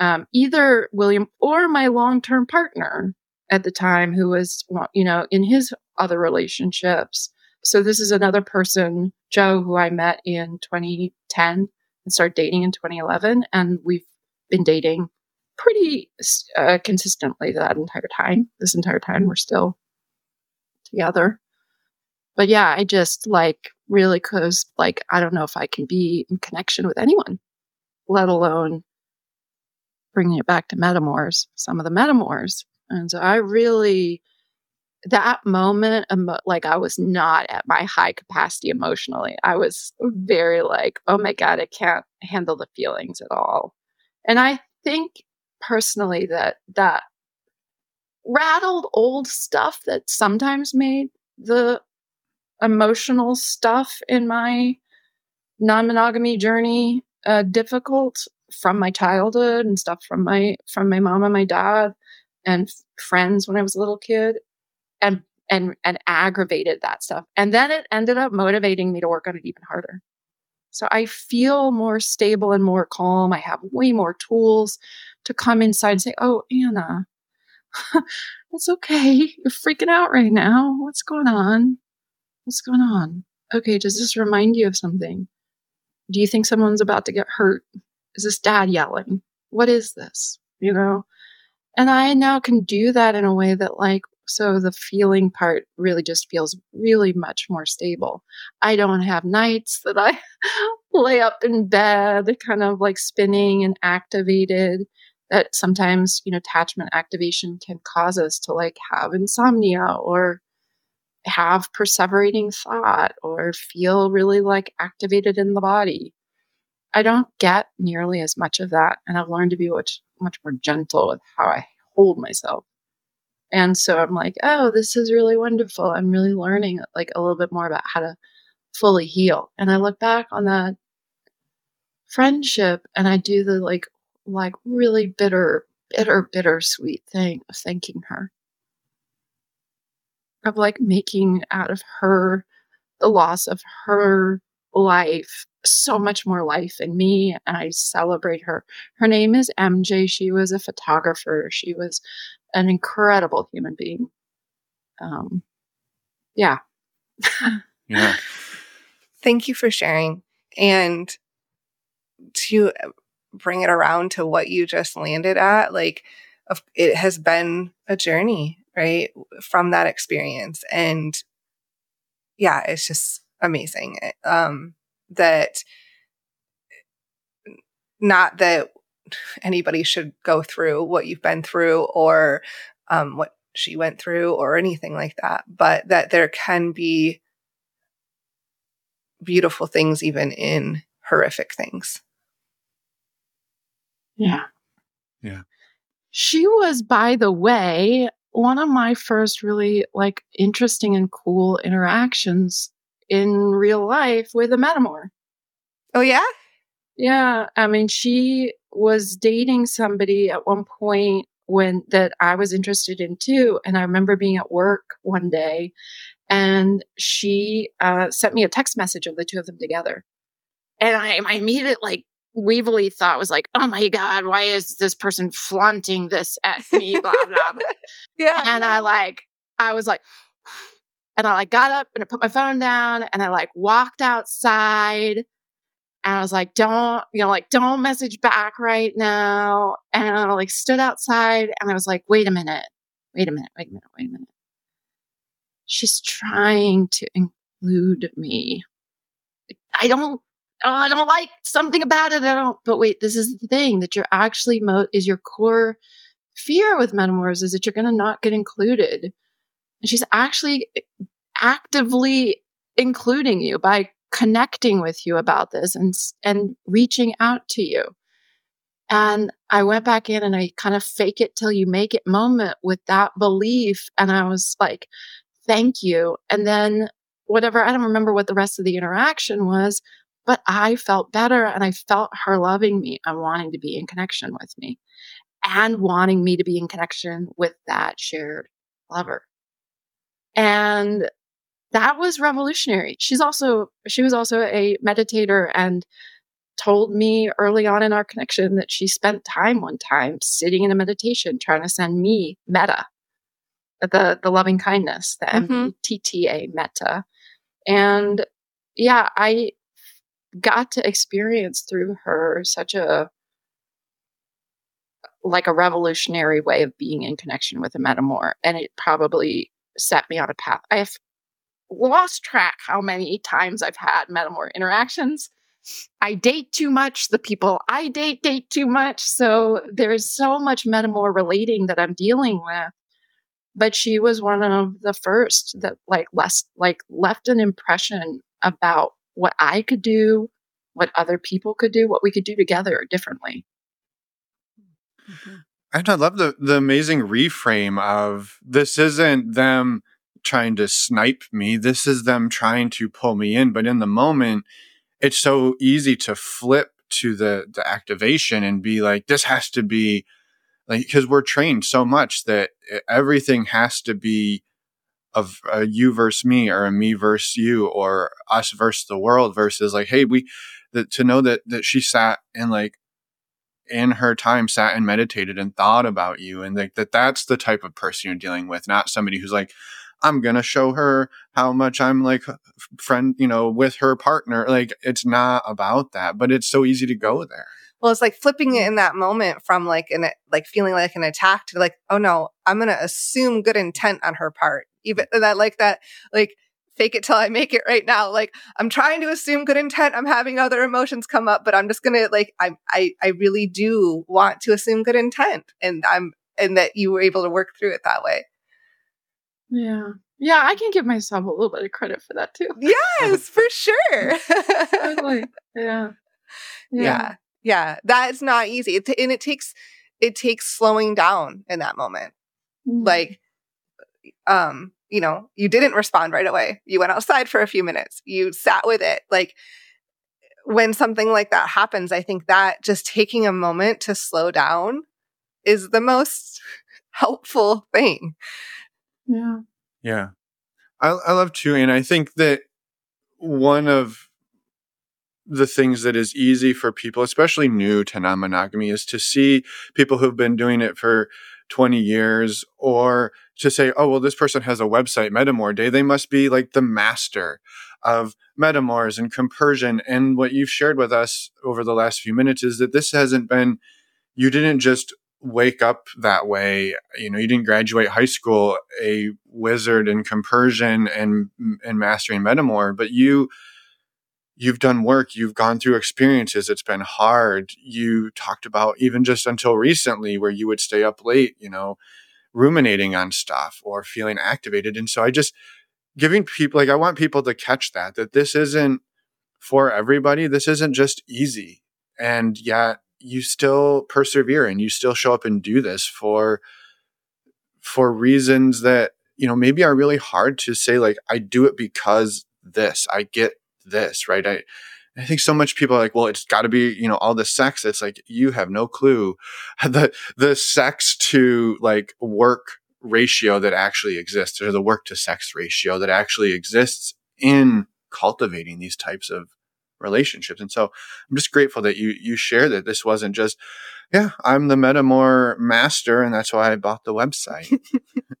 S1: um, either William or my long term partner at the time, who was, you know, in his other relationships. So this is another person, Joe, who I met in 2010 and started dating in 2011. And we've been dating pretty uh, consistently that entire time. This entire time, we're still together. But yeah, I just like really cause like I don't know if I can be in connection with anyone, let alone bringing it back to metamours, some of the metamours. And so I really that moment like i was not at my high capacity emotionally i was very like oh my god i can't handle the feelings at all and i think personally that that rattled old stuff that sometimes made the emotional stuff in my non monogamy journey uh, difficult from my childhood and stuff from my from my mom and my dad and friends when I was a little kid and and and aggravated that stuff. And then it ended up motivating me to work on it even harder. So I feel more stable and more calm. I have way more tools to come inside and say, "Oh, Anna, it's okay. You're freaking out right now. What's going on? What's going on? Okay, does this remind you of something? Do you think someone's about to get hurt? Is this dad yelling? What is this? You know? And I now can do that in a way that, like, so the feeling part really just feels really much more stable. I don't have nights that I lay up in bed, kind of like spinning and activated. That sometimes, you know, attachment activation can cause us to like have insomnia or have perseverating thought or feel really like activated in the body. I don't get nearly as much of that. And I've learned to be much, much more gentle with how I hold myself. And so I'm like, oh, this is really wonderful. I'm really learning like a little bit more about how to fully heal. And I look back on that friendship and I do the like like really bitter, bitter, bitter sweet thing of thanking her. Of like making out of her the loss of her life so much more life in me and I celebrate her. Her name is MJ. She was a photographer. She was an incredible human being. Um, yeah.
S3: yeah.
S2: Thank you for sharing. And to bring it around to what you just landed at, like it has been a journey, right? From that experience. And yeah, it's just amazing. Um, that not that anybody should go through what you've been through or um, what she went through or anything like that, but that there can be beautiful things even in horrific things.
S1: Yeah.
S3: Yeah.
S1: She was, by the way, one of my first really like interesting and cool interactions in real life with a metamour.
S2: Oh yeah?
S1: Yeah. I mean, she was dating somebody at one point when that I was interested in too. And I remember being at work one day and she uh, sent me a text message of the two of them together. And I, my immediate like weevily thought was like, oh my God, why is this person flaunting this at me? blah, blah, blah.
S2: yeah.
S1: And I like, I was like, and I like got up and I put my phone down and I like walked outside and I was like, don't, you know, like, don't message back right now. And I like stood outside and I was like, wait a minute, wait a minute, wait a minute, wait a minute. She's trying to include me. I don't, oh, I don't like something about it. I don't, but wait, this is the thing that you're actually, mo- is your core fear with metamours is that you're going to not get included. And she's actually eh, actively including you by connecting with you about this and and reaching out to you. And I went back in and I kind of fake it till you make it moment with that belief. And I was like, thank you. And then whatever, I don't remember what the rest of the interaction was, but I felt better and I felt her loving me and wanting to be in connection with me and wanting me to be in connection with that shared lover. And that was revolutionary. She's also, she was also a meditator and told me early on in our connection that she spent time one time sitting in a meditation trying to send me metta, the, the loving kindness, the mm-hmm. MTTA metta. And yeah, I got to experience through her such a, like a revolutionary way of being in connection with a metamour. And it probably set me on a path. I have lost track how many times I've had metamour interactions. I date too much. The people I date date too much. So there's so much metamour relating that I'm dealing with. But she was one of the first that like less like left an impression about what I could do, what other people could do, what we could do together differently.
S3: Mm-hmm. And I love the the amazing reframe of this isn't them trying to snipe me. This is them trying to pull me in. But in the moment, it's so easy to flip to the the activation and be like, this has to be like because we're trained so much that everything has to be of a you versus me or a me versus you or us versus the world versus like hey we that to know that that she sat and like in her time sat and meditated and thought about you and like that that's the type of person you're dealing with not somebody who's like i'm gonna show her how much i'm like friend you know with her partner like it's not about that but it's so easy to go there
S2: well, it's like flipping it in that moment from like an like feeling like an attack to like, oh no, I'm gonna assume good intent on her part. Even that like that like fake it till I make it right now. Like I'm trying to assume good intent. I'm having other emotions come up, but I'm just gonna like I I I really do want to assume good intent, and I'm and that you were able to work through it that way.
S1: Yeah. Yeah, I can give myself a little bit of credit for that too.
S2: Yes, for sure.
S1: totally. Yeah.
S2: yeah. yeah yeah that's not easy it, and it takes it takes slowing down in that moment mm-hmm. like um you know you didn't respond right away. You went outside for a few minutes. You sat with it. Like when something like that happens i think that just taking a moment to slow down is the most helpful thing.
S1: Yeah.
S3: Yeah. I, I love too and i think that one of the things that is easy for people, especially new to non monogamy, is to see people who've been doing it for 20 years or to say, oh, well, this person has a website, Metamour Day. They must be like the master of metamours and compersion. And what you've shared with us over the last few minutes is that this hasn't been, you didn't just wake up that way. You know, you didn't graduate high school a wizard in compersion and, and mastering metamour, but you, you've done work, you've gone through experiences, it's been hard. You talked about even just until recently where you would stay up late, you know, ruminating on stuff or feeling activated. And so I just giving people like I want people to catch that that this isn't for everybody. This isn't just easy. And yet you still persevere and you still show up and do this for for reasons that you know maybe are really hard to say like I do it because this. I get this, right? I, I think so much people are like, well, it's got to be, you know, all the sex. It's like you have no clue the the sex to like work ratio that actually exists, or the work to sex ratio that actually exists in cultivating these types of relationships. And so I'm just grateful that you you share that this wasn't just, yeah, I'm the Metamour master, and that's why I bought the website.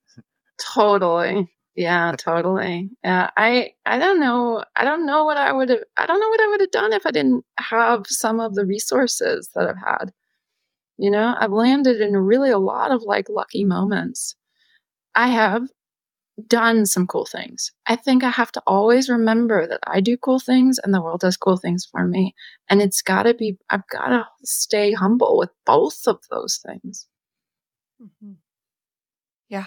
S1: totally. Yeah, totally. Yeah, I I don't know. I don't know what I would have. I don't know what I would have done if I didn't have some of the resources that I've had. You know, I've landed in really a lot of like lucky moments. I have done some cool things. I think I have to always remember that I do cool things and the world does cool things for me. And it's got to be, I've got to stay humble with both of those things.
S2: Mm-hmm. Yeah.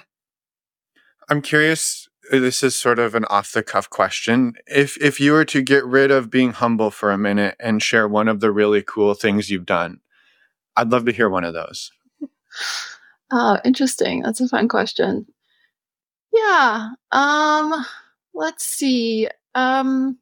S3: I'm curious. Uh, this is sort of an off the cuff question. If if you were to get rid of being humble for a minute and share one of the really cool things you've done, I'd love to hear one of those.
S1: Oh, interesting. That's a fun question. Yeah. Um. Let's see. Um.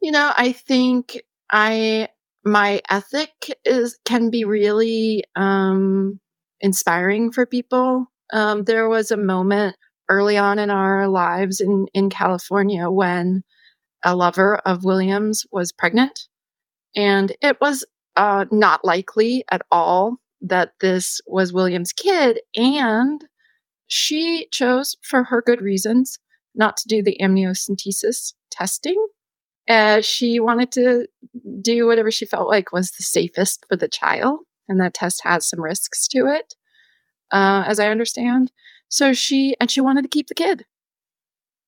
S1: You know, I think I my ethic is can be really um inspiring for people um, there was a moment early on in our lives in, in California when a lover of William's was pregnant. And it was uh, not likely at all that this was William's kid. And she chose, for her good reasons, not to do the amniocentesis testing. Uh, she wanted to do whatever she felt like was the safest for the child. And that test has some risks to it uh, as I understand. So she, and she wanted to keep the kid.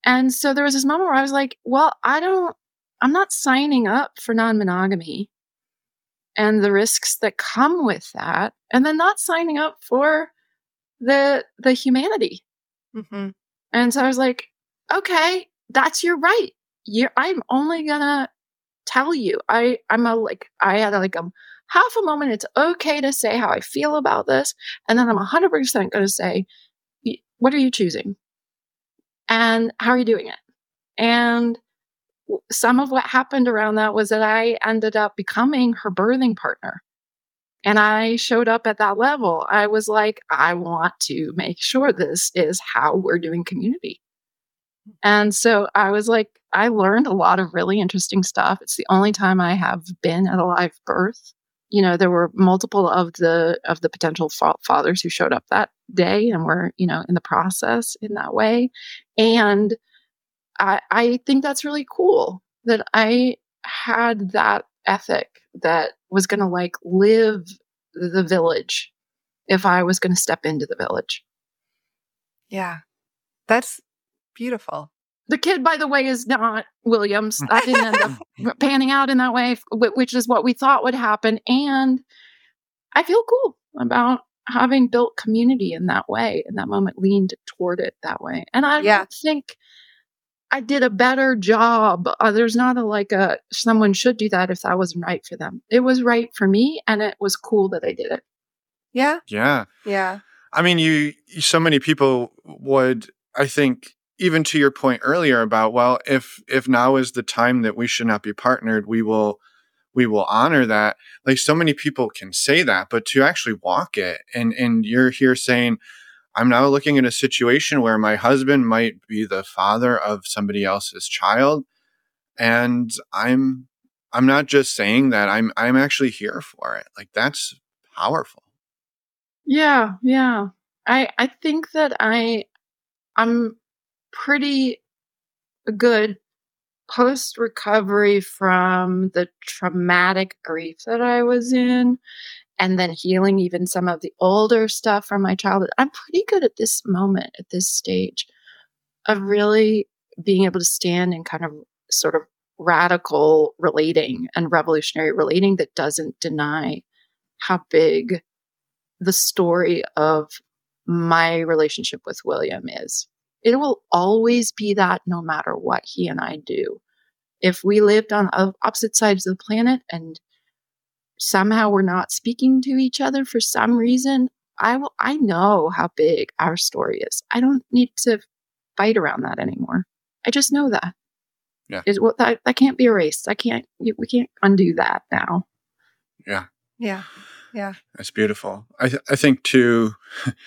S1: And so there was this moment where I was like, well, I don't, I'm not signing up for non monogamy and the risks that come with that, and then not signing up for the the humanity. Mm-hmm. And so I was like, okay, that's your right. you I'm only gonna tell you. I I'm a like I had like a half a moment, it's okay to say how I feel about this. And then I'm 100% going to say, what are you choosing? And how are you doing it? And some of what happened around that was that I ended up becoming her birthing partner. And I showed up at that level. I was like, I want to make sure this is how we're doing community. And so I was like, I learned a lot of really interesting stuff. It's the only time I have been at a live birth. You know, there were multiple of the of the potential fa- fathers who showed up that day and were, you know, in the process in that way. And I I think that's really cool that I had that ethic that was going to like live the village if I was going to step into the village.
S2: Yeah. That's beautiful.
S1: The kid, by the way, is not Williams. That didn't end up panning out in that way, which is what we thought would happen. And I feel cool about having built community in that way, in that moment, leaned toward it that way. And I yeah. don't think I did a better job. Uh, there's not a like a someone should do that if that wasn't right for them. It was right for me, and it was cool that I did it.
S2: Yeah.
S3: Yeah.
S2: Yeah.
S3: I mean, you, so many people would, I think, even to your point earlier about well if if now is the time that we should not be partnered we will we will honor that. Like so many people can say that but to actually walk it and and you're here saying i'm now looking at a situation where my husband might be the father of somebody else's child and i'm i'm not just saying that i'm i'm actually here for it. Like that's powerful.
S1: Yeah yeah. I i think that i i'm pretty good post recovery from the traumatic grief that I was in and then healing even some of the older stuff from my childhood. I'm pretty good at this moment, at this stage of really being able to stand and kind of sort of radical relating and revolutionary relating that doesn't deny how big the story of my relationship with William is. It will always be that no matter what he and I do. If we lived on opposite sides of the planet and somehow we're not speaking to each other for some reason, I will I know how big our story is. I don't need to fight around that anymore. I just know that.
S3: Yeah.
S1: It, well, that, that can't be erased. I can't we can't undo that now.
S3: Yeah.
S2: Yeah. Yeah.
S3: That's beautiful. I, th- I think, too,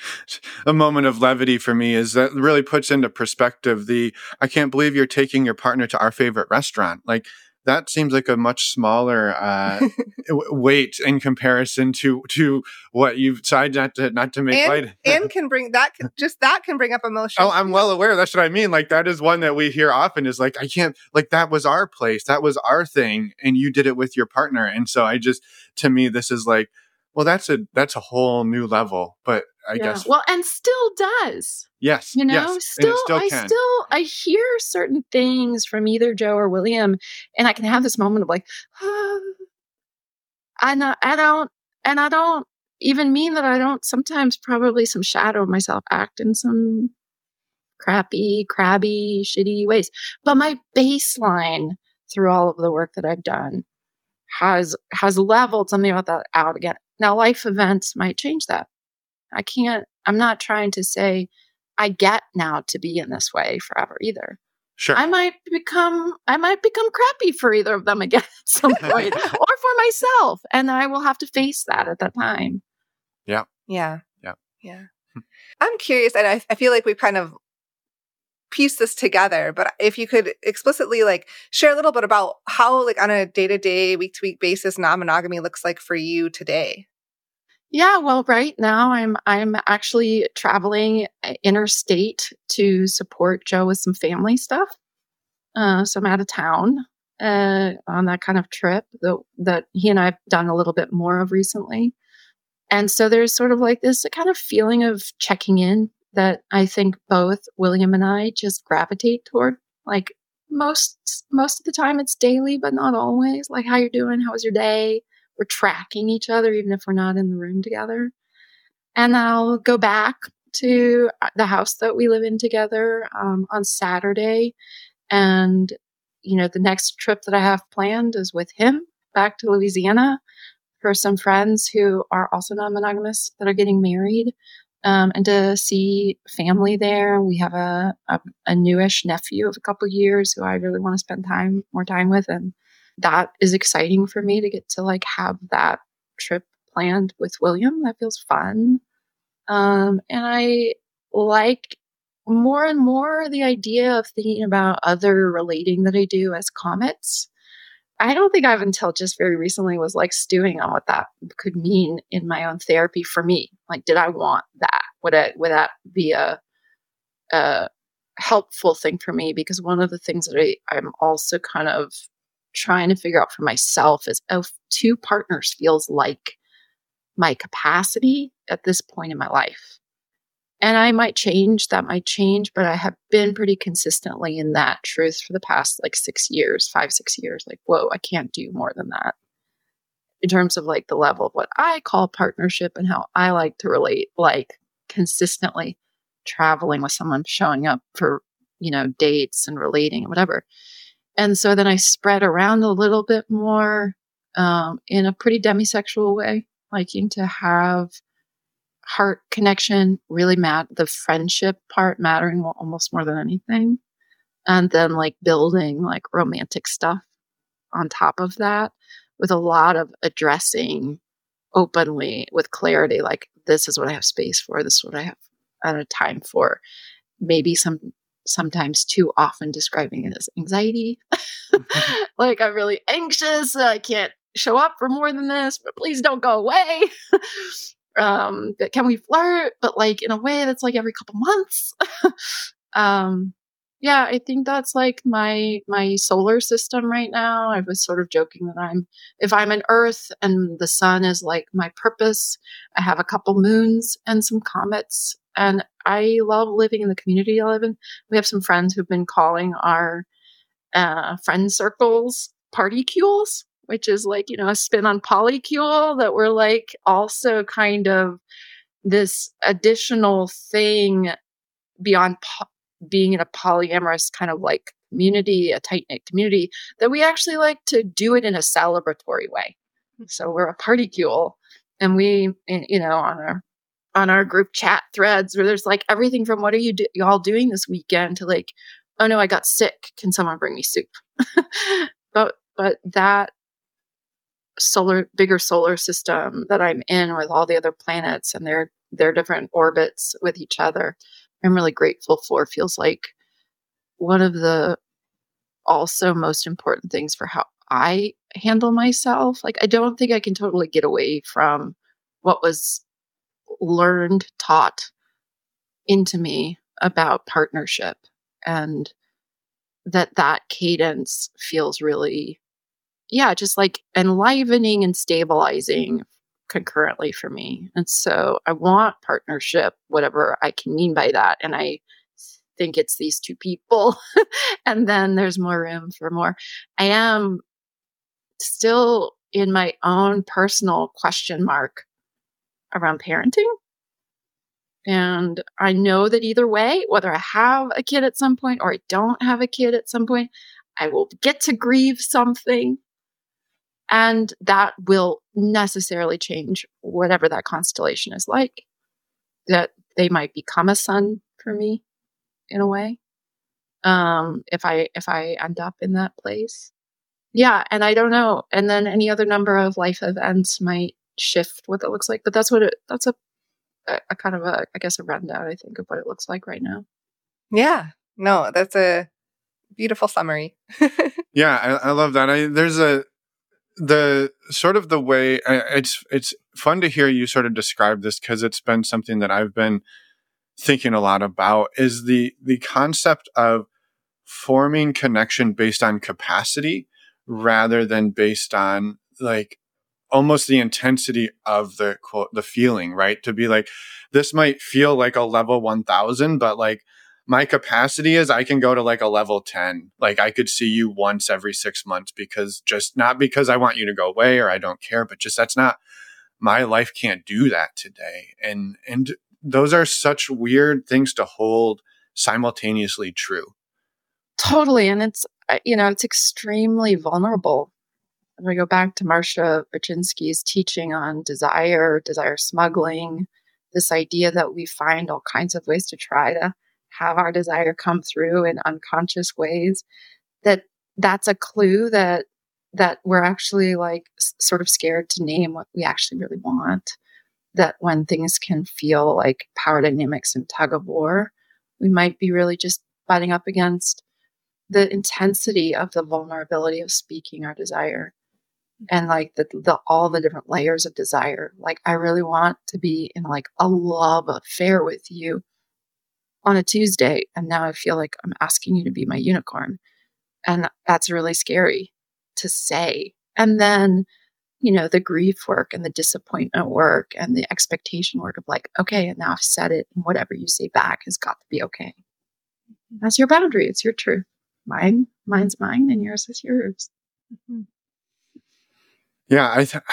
S3: a moment of levity for me is that really puts into perspective the I can't believe you're taking your partner to our favorite restaurant. Like, that seems like a much smaller uh, weight in comparison to to what you've decided not to not to make
S2: and,
S3: light.
S2: and can bring that can, just that can bring up emotion.
S3: Oh, I'm well aware. That's what I mean. Like that is one that we hear often. Is like I can't like that was our place, that was our thing, and you did it with your partner. And so I just to me this is like well, that's a that's a whole new level. But I yeah. guess
S1: well, and still does.
S3: Yes,
S1: you know,
S3: yes,
S1: still,
S3: still
S1: I still I hear certain things from either Joe or William, and I can have this moment of like, oh. I, I don't, and I don't even mean that I don't sometimes probably some shadow of myself act in some crappy, crabby, shitty ways. But my baseline through all of the work that I've done has has leveled something about that out again. Now, life events might change that. I can't, I'm not trying to say I get now to be in this way forever either.
S3: Sure.
S1: I might become, I might become crappy for either of them again at some point or for myself. And I will have to face that at that time.
S3: Yeah.
S2: Yeah.
S3: Yeah.
S2: Yeah. I'm curious, and I, I feel like we've kind of piece this together but if you could explicitly like share a little bit about how like on a day-to-day week-to-week basis non-monogamy looks like for you today?
S1: Yeah well right now i'm i'm actually traveling uh, interstate to support joe with some family stuff uh, so i'm out of town uh, on that kind of trip that, that he and i've done a little bit more of recently. And so there's sort of like this kind of feeling of checking in that I think both William and I just gravitate toward. Like most most of the time it's daily, but not always. Like how you're doing, how was your day? We're tracking each other even if we're not in the room together. And I'll go back to uh, the house that we live in together um, on Saturday. And, you know, the next trip that I have planned is with him back to Louisiana for some friends who are also non monogamous that are getting married um, and to see family there. We have a, a, a newish nephew of a couple years who I really want to spend time more time with, and that is exciting for me to get to like have that trip planned with William. That feels fun. Um, and I like more and more the idea of thinking about other relating that I do as comets. I don't think I've until just very recently was like stewing on what that could mean in my own therapy for me. Like, did I want that? Would it would that be a, a helpful thing for me? Because one of the things that I, I'm also kind of trying to figure out for myself is oh, two partners feels like my capacity at this point in my life. And I might change, that might change, but I have been pretty consistently in that truth for the past like six years, five, six years. Like, whoa, I can't do more than that. In terms of like the level of what I call partnership and how I like to relate, like consistently traveling with someone, showing up for, you know, dates and relating and whatever. And so then I spread around a little bit more um, in a pretty demisexual way, liking to have heart connection really mat the friendship part mattering almost more than anything. And then like building like romantic stuff on top of that with a lot of addressing openly with clarity like this is what i have space for this is what i have at a time for. Maybe some sometimes too often describing it as anxiety. Mm-hmm. Like i'm really anxious i can't show up for more than this but please don't go away um can we flirt? But like in a way that's like every couple months. Um yeah i think that's like my my solar system right now. I was sort of joking that i'm if i'm an earth and the sun is like my purpose i have a couple moons and some comets. And i love living in the community i live in. We have some friends who've been calling our uh, friend circles partycules which is like, you know, a spin on polycule that we're like also kind of this additional thing beyond po- being in a polyamorous kind of like community, a tight knit community, that we actually like to do it in a celebratory way. Hmm. So we're a partycule and we, you know, on our on our group chat threads where there's like everything from what are you do- y'all doing this weekend? to like oh no i got sick. Can someone bring me soup? But but that solar bigger solar system that I'm in with all the other planets and their their different orbits with each other. I'm really grateful for feels like one of the also most important things for how I handle myself. Like I don't think I can totally get away from what was learned, taught into me about partnership and that that cadence feels really yeah, just like enlivening and stabilizing concurrently for me. And so I want partnership, whatever I can mean by that. And I think it's these two people. and then there's more room for more. I am still in my own personal question mark around parenting. And I know that either way, whether I have a kid at some point or I don't have a kid at some point, I will get to grieve something and that will necessarily change whatever that constellation is like. That they might become a sun for me in a way. Um, if I if I end up in that place. Yeah, and I don't know. And then any other number of life events might shift what it looks like. But that's what it that's a a, a kind of a I guess a rundown, I think, of what it looks like right now.
S2: Yeah. No, that's a beautiful summary.
S3: yeah, I, I, love that. I, there's a the sort of the way it's it's fun to hear you sort of describe this because it's been something that I've been thinking a lot about is the the concept of forming connection based on capacity rather than based on like almost the intensity of the quote the feeling right? To be like this might feel like a level 1000 but like my capacity is I can go to like a level 10. Like I could see you once every six months because just not because I want you to go away or I don't care, but just that's not my life can't do that today. And, and those are such weird things to hold simultaneously true.
S1: Totally. And it's, uh, you know, it's extremely vulnerable. And we go back to Marcia Baczynski's teaching on desire, desire smuggling, this idea that we find all kinds of ways to try to have our desire come through in unconscious ways that that's a clue that that we're actually like s- sort of scared to name what we actually really want. That when things can feel like power dynamics and tug of war, we might be really just butting up against the intensity of the vulnerability of speaking our desire and like the, the all the different layers of desire like i really want to be in like a love affair with you on a tuesday and now i feel like i'm asking you to be my unicorn. And that's really scary to say. And then you know the grief work and the disappointment work and the expectation work of like okay and now i've said it and whatever you say back has got to be okay. That's your boundary. It's your truth. Mine mine's mine and yours is yours.
S2: Mhm.
S3: Yeah, I th-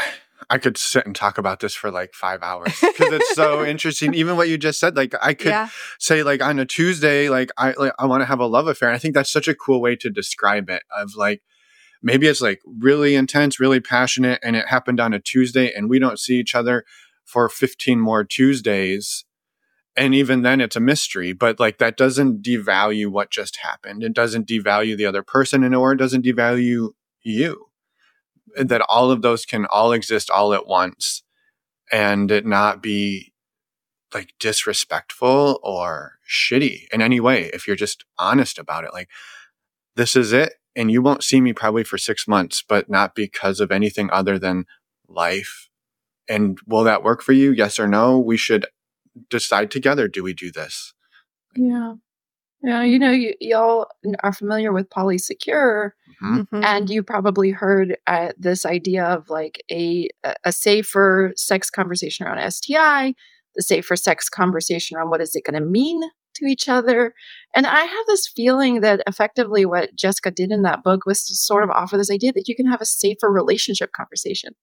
S3: I could sit and talk about this for like five hours because it's so interesting. Even what you just said, like I could
S2: Yeah.
S3: say, like on a Tuesday, like I like, I want to have a love affair. And I think that's such a cool way to describe it. Of like maybe it's like really intense, really passionate, and it happened on a Tuesday, and we don't see each other for fifteen more Tuesdays. And even then, it's a mystery. But like that doesn't devalue what just happened. It doesn't devalue the other person, and or it doesn't devalue you that all of those can all exist all at once and it not be like disrespectful or shitty in any way if you're just honest about it. Like this is it and you won't see me probably for 6 months but not because of anything other than life. And will that work for you? Yes or no? We should decide together do we do this?
S1: Yeah yeah you know you, y'all are familiar with polysecure
S2: Mhm.
S1: and you probably heard uh, this idea of like a a safer sex conversation around STI, the safer sex conversation around what is it going to mean to each other. And I have this feeling that effectively what Jessica did in that book was to sort of offer this idea that you can have a safer relationship conversation.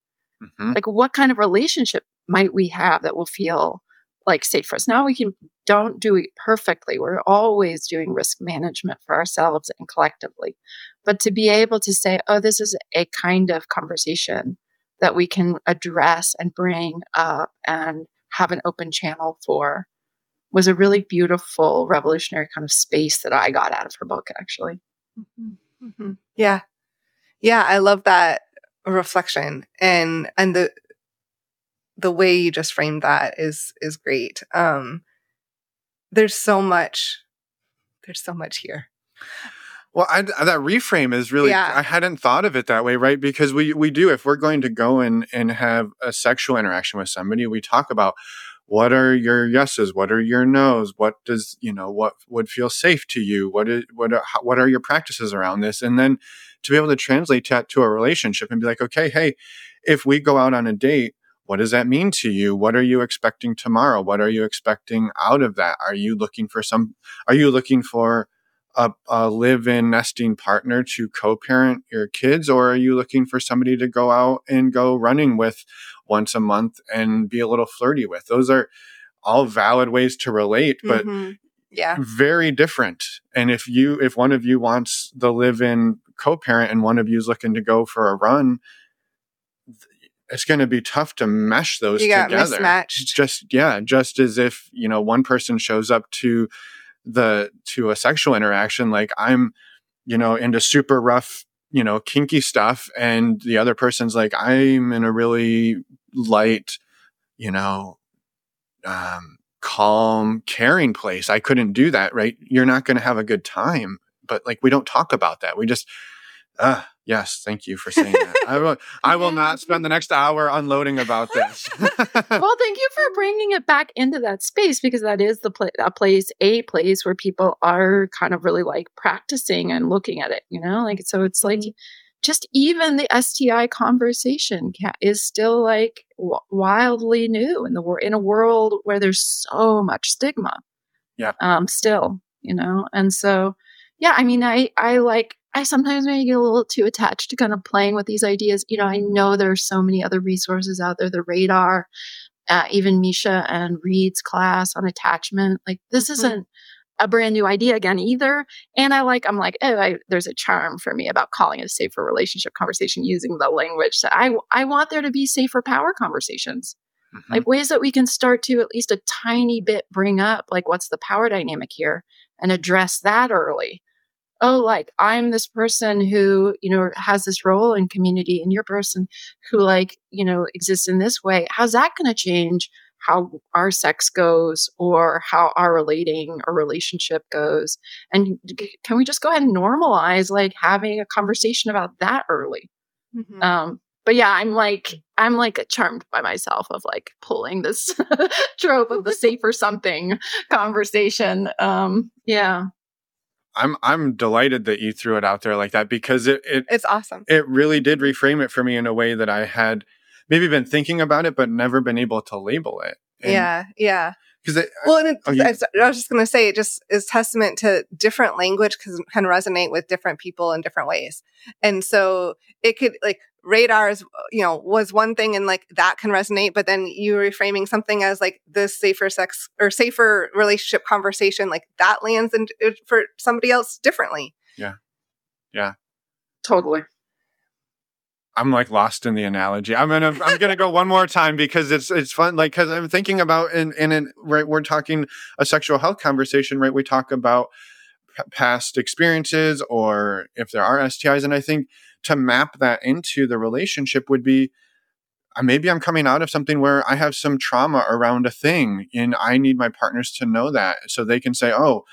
S3: Mhm.
S1: Like what kind of relationship might we have that will feel like safe for us? Now we can don't do it perfectly. We're always doing risk management for ourselves and collectively. But to be able to say, oh, this is a kind of conversation that we can address and bring up and have an open channel for was a really beautiful, revolutionary kind of space that I got out of her book, actually.
S2: Mhm. Yeah. Yeah, I love that reflection and and the the way you just framed that is is great. Um there's so much there's so much here.
S3: Well, I, that reframe is really,
S2: Yeah.
S3: I hadn't thought of it that way, right? Because we, we do, if we're going to go and, and have a sexual interaction with somebody, we talk about what are your yeses? What are your nos? What does, you know, what would feel safe to you? What is, what, are, how- what are your practices around this? And then to be able to translate that to a relationship and be like, okay, hey, if we go out on a date, what does that mean to you? What are you expecting tomorrow? What are you expecting out of that? Are you looking for some, are you looking for, a, a live-in nesting partner to co-parent your kids or are you looking for somebody to go out and go running with once a month and be a little flirty with those are all valid ways to relate but
S2: Mhm. yeah.
S3: very different and if you if one of you wants the live-in co-parent and one of you is looking to go for a run it's going to be tough to mesh those
S2: You got
S3: together.
S2: mismatched.
S3: just yeah just as if you know one person shows up to the to a sexual interaction like i'm you know into super rough you know kinky stuff and the other person's like i'm in a really light you know um calm caring place. I couldn't do that right? You're not going to have a good time but like we don't talk about that. We just uh yes thank you for saying that. I will i will not spend the next hour unloading about this.
S1: Well, thank you for bringing it back into that space because that is the pla- a place, a place where people are kind of really like practicing and looking at it, you know, like so it's like just even the STI conversation ca- is still like w- wildly new in the world in a world where there's so much stigma.
S3: Yeah.
S1: Um, still, you know, and so yeah, I mean, I I like I sometimes maybe get a little too attached to kind of playing with these ideas. You know, I know there's so many other resources out there, the radar, uh, even Misha and Reed's class on attachment. Like this
S2: Mhm.
S1: isn't a brand new idea again either. And I like, I'm like, oh, I, there's a charm for me about calling it a safer relationship conversation using the language that I, I want there to be safer power conversations,
S3: Mhm.
S1: like ways that we can start to at least a tiny bit bring up, like, what's the power dynamic here and address that early oh, like I'm this person who, you know, has this role in community and you're person who like, you know, exists in this way. How's that going to change how our sex goes or how our relating or relationship goes? And can we just go ahead and normalize like having a conversation about that early? Mm-hmm. Um, but yeah, I'm like I'm like charmed by myself of like pulling this trope of the safer something conversation. Um, yeah.
S3: I'm I'm delighted that you threw it out there like that because it, it
S2: it's awesome.
S3: It really did reframe it for me in a way that I had maybe been thinking about it but never been able to label it.
S2: And yeah, yeah.
S3: Because
S2: well, and oh, you, I was just going to say it just is testament to different language can resonate with different people in different ways, and so it could like radars you know was one thing and like that can resonate but then you reframing something as like this safer sex or safer relationship conversation like that lands in, for somebody else differently.
S3: Yeah. Yeah.
S1: Totally
S3: i'm like lost in the analogy. I'm gonna i'm gonna go one more time because it's it's fun like because i'm thinking about in in an, right we're talking a sexual health conversation right? We talk about p- past experiences or if there are stis and i think to map that into the relationship would be uh, maybe I'm coming out of something where I have some trauma around a thing and I need my partners to know that so they can say, oh,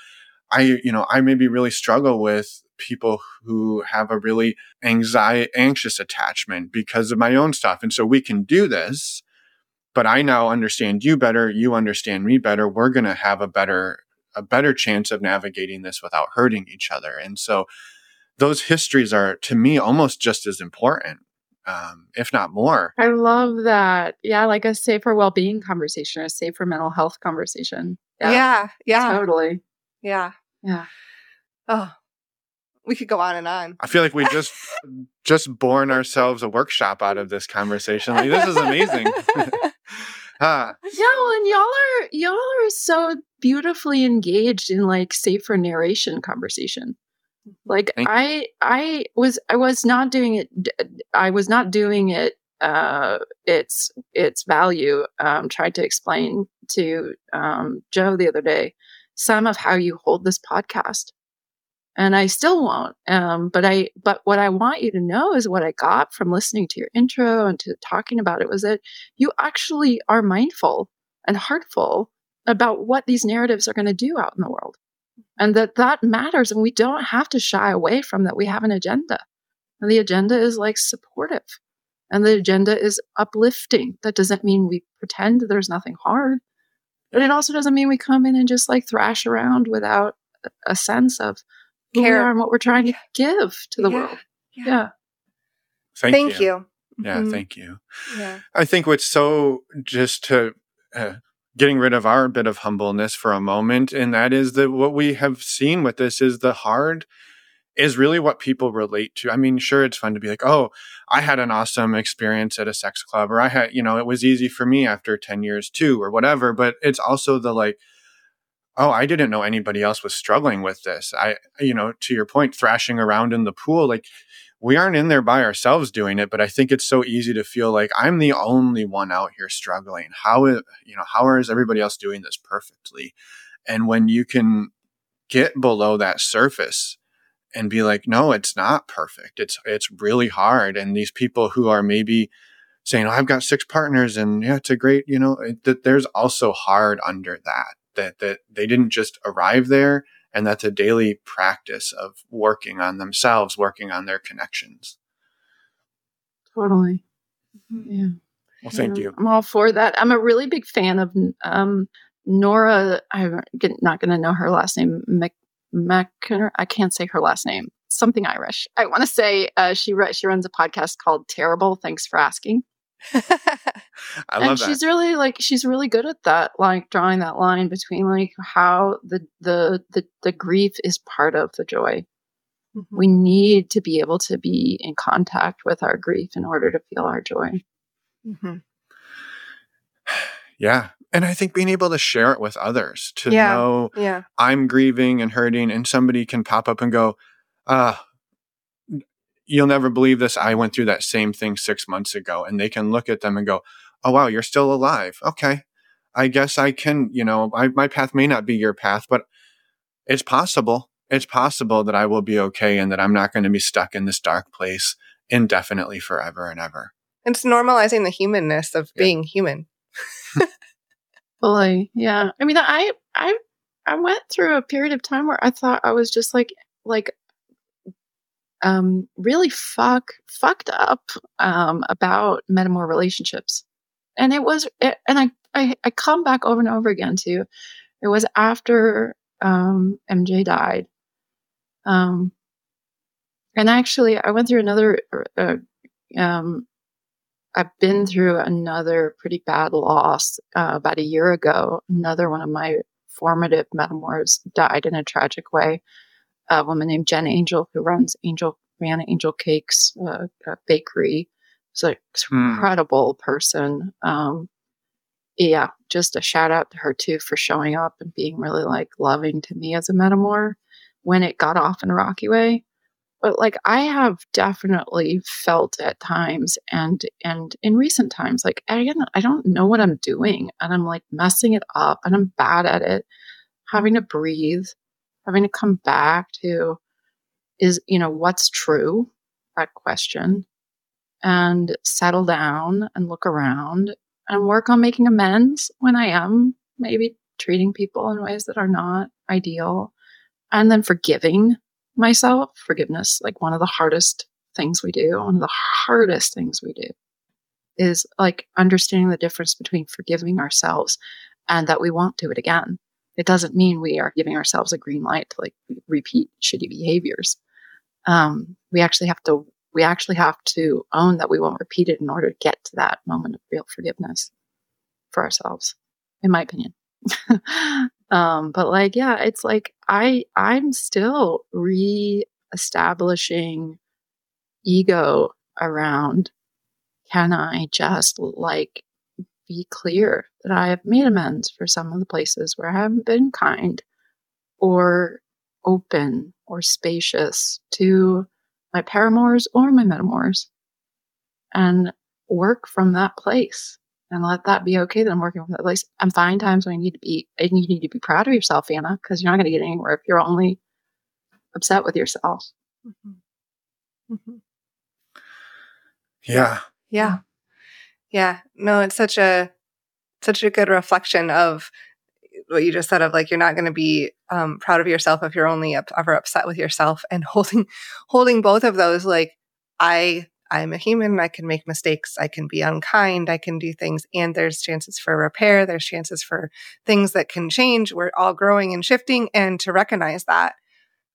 S3: I, you know, I maybe really struggle with people who have a really anxiety, anxious attachment because of my own stuff. And so we can do this, but I now understand you better. You understand me better. We're going to have a better, a better chance of navigating this without hurting each other. And so those histories are to me almost just as important um, if not more
S1: i love that yeah like a safer well-being conversation a safer mental health conversation
S2: yeah yeah, yeah.
S1: totally
S2: yeah
S1: yeah
S2: oh we could go on and on.
S3: I feel like we just just born ourselves a workshop out of this conversation. Like this is amazing.
S1: Huh. yeah well and y'all are y'all are so beautifully engaged in like safer narration conversation. Like I I was I was not doing it I was not doing it uh its its value. Um tried to explain to um Joe the other day some of how you hold this podcast and I still won't. Um, but I, but what I want you to know is what I got from listening to your intro and to talking about it was that you actually are mindful and heartful about what these narratives are going to do out in the world and that that matters and we don't have to shy away from that we have an agenda and the agenda is like supportive and the agenda is uplifting that doesn't mean we pretend there's nothing hard but it also doesn't mean we come in and just like thrash around without a sense of care and what we're trying to give to the yeah. world yeah, yeah.
S3: thank,
S2: thank you. you.
S3: yeah mm-hmm. thank you yeah i think what's so just to uh, getting rid of our bit of humbleness for a moment. And that is that what we have seen with this is the hard is really what people relate to. I mean, sure, it's fun to be like, oh, I had an awesome experience at a sex club, or I had, you know, it was easy for me after 10 years too, or whatever. But it's also the like, oh, I didn't know anybody else was struggling with this. I, you know, to your point, thrashing around in the pool, like we aren't in there by ourselves doing it, but I think it's so easy to feel like I'm the only one out here struggling. How is, you know, how is everybody else doing this perfectly? And when you can get below that surface and be like, no, it's not perfect. It's, it's really hard. And these people who are maybe saying, oh, I've got six partners and yeah, it's a great, you know, that there's also hard under that, that, that they didn't just arrive there and that's a daily practice of working on themselves, working on their connections.
S1: Totally. Mm-hmm. Yeah.
S3: Well, thank you.
S1: I'm all for that. I'm a really big fan of um, Nora. I'm not going to know her last name. Mc, Mac, I can't say her last name. Something Irish. I want to say uh, she she runs a podcast called Terrible. Thanks for asking.
S3: I love
S1: and
S3: that.
S1: she's really like she's really good at that, like drawing that line between like how the the the, the grief is part of the joy. Mm-hmm. We need to be able to be in contact with our grief in order to feel our joy.
S3: Mm-hmm. Yeah. And I think being able to share it with others to
S2: yeah.
S3: know
S2: yeah.
S3: I'm grieving and hurting, and somebody can pop up and go, ah, you'll never believe this. I went through that same thing six months ago. And they can look at them and go, oh, wow, you're still alive. Okay. I guess I can, you know, I, my path may not be your path, but it's possible. it's possible that I will be okay and that I'm not going to be stuck in this dark place indefinitely forever and ever.
S2: It's normalizing the humanness of yeah. being human.
S1: Fully. Yeah. I mean, I, I, I went through a period of time where I thought I was just like, like, um, really fuck, fucked up, um, about metamour relationships. And it was, it, and I, I, I come back over and over again to, it was after, um, MJ died. Um, and actually, I went through another, uh, um, I've been through another pretty bad loss uh, about a year ago. Another one of my formative metamours died in a tragic way. A woman named Jen Angel, who runs Angel ran Angel Cakes uh, bakery, was an hmm. incredible person. Um, yeah, just a shout out to her too for showing up and being really like loving to me as a metamour when it got off in a rocky way but like i have definitely felt at times and and in recent times like again i don't know what i'm doing and i'm like messing it up and i'm bad at it having to breathe having to come back to is you know what's true? That question. And settle down and look around and work on making amends when i am maybe treating people in ways that are not ideal. And then forgiving myself, forgiveness, like one of the hardest things we do, one of the hardest things we do is like understanding the difference between forgiving ourselves and that we won't do it again. It doesn't mean we are giving ourselves a green light to like repeat shitty behaviors. Um, we actually have to we actually have to own that we won't repeat it in order to get to that moment of real forgiveness for ourselves, in my opinion. um, but like, yeah, it's like I I'm still re-establishing ego around can I just like be clear that I have made amends for some of the places where I haven't been kind or open or spacious to my paramours or my metamours and work from that place and let that be okay that I'm working from that place. And find times when you need to be, and you need to be proud of yourself, Anna, because you're not going to get anywhere if you're only upset with yourself. Mm-hmm.
S3: Mm-hmm. Yeah.
S2: Yeah. Yeah. No, it's such a, such a good reflection of what you just said of like you're not going to be um, proud of yourself if you're only up, ever upset with yourself and holding holding both of those like i I'm a human. I can make mistakes. I can be unkind. I can do things. And there's chances for repair. There's chances for things that can change. We're all growing and shifting. And to recognize that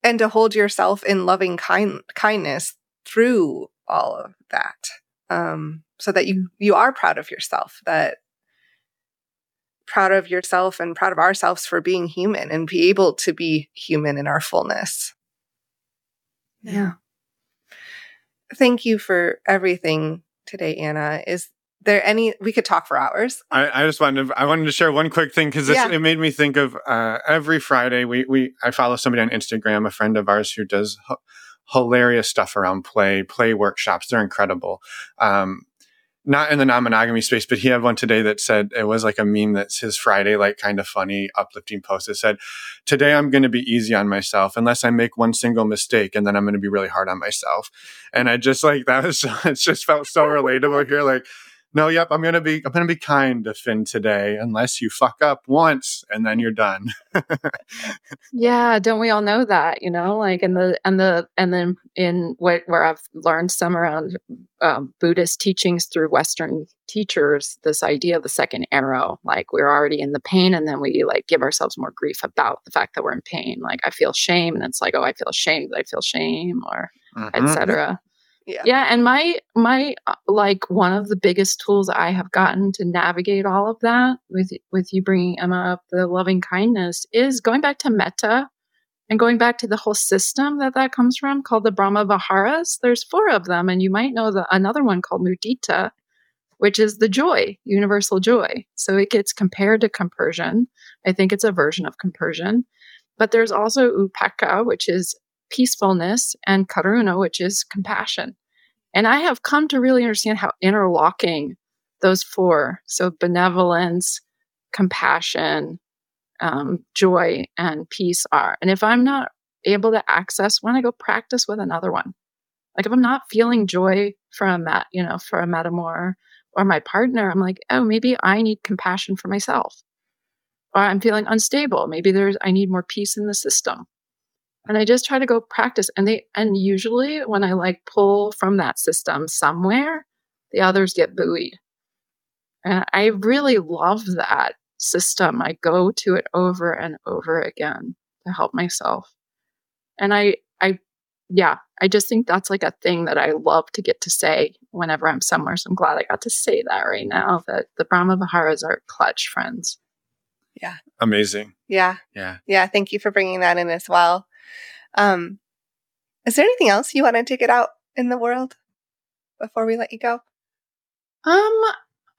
S2: and to hold yourself in loving kind- kindness through all of that. Um, so that you, you are proud of yourself, that proud of yourself and proud of ourselves for being human and be able to be human in our fullness. Yeah thank you for everything today, Anna. Is there any we could talk for hours?
S3: I, I just wanted to, I wanted to share one quick thing because yeah. it made me think of uh, every Friday we we I follow somebody on Instagram, a friend of ours who does h- hilarious stuff around play play workshops. They're incredible. Um, not in the non-monogamy space, but he had one today that said it was like a meme that's his Friday, like kind of funny, uplifting post. It said, "Today I'm going to be easy on myself unless I make one single mistake, and then I'm going to be really hard on myself." And I just like that was it just felt so relatable here, like no, yep, I'm gonna be I'm gonna be kind to Finn today, unless you fuck up once and then you're done.
S1: yeah, don't we all know that? You know, like and the and the and then in what where I've learned some around um, Buddhist teachings through Western teachers, this idea of the second arrow, like we're already in the pain, and then we like give ourselves more grief about the fact that we're in pain. Like I feel shame, and it's like, oh, I feel shame, I feel shame, or mm-hmm. etc. Yeah. Yeah. And my, my, uh, like one of the biggest tools I have gotten to navigate all of that with, with you bringing Emma up, the loving kindness is going back to metta and going back to the whole system that that comes from called the Brahma Viharas. There's four of them. And you might know the, another one called Mudita, which is the joy, universal joy. So it gets compared to compersion. I think it's a version of compersion. But there's also upekkha, which is peacefulness, and karuna, which is compassion. And I have come to really understand how interlocking those four so benevolence, compassion, um, joy, and peace are. And if I'm not able to access when I go practice with another one. Like if I'm not feeling joy from a you know, for a metamour or my partner, I'm like, oh, maybe I need compassion for myself. Or I'm feeling unstable. Maybe there's I need more peace in the system. And I just try to go practice. And they and usually when I like pull from that system somewhere, the others get buoyed. And I really love that system. I go to it over and over again to help myself. And I I yeah, I just think that's like a thing that I love to get to say whenever I'm somewhere. So I'm glad I got to say that right now that the Brahma Viharas are clutch friends.
S2: Yeah.
S3: Amazing.
S2: Yeah.
S3: Yeah.
S2: Yeah. Thank you for bringing that in as well. Um, is there anything else you wanted to get out in the world before we let you go?
S1: Um,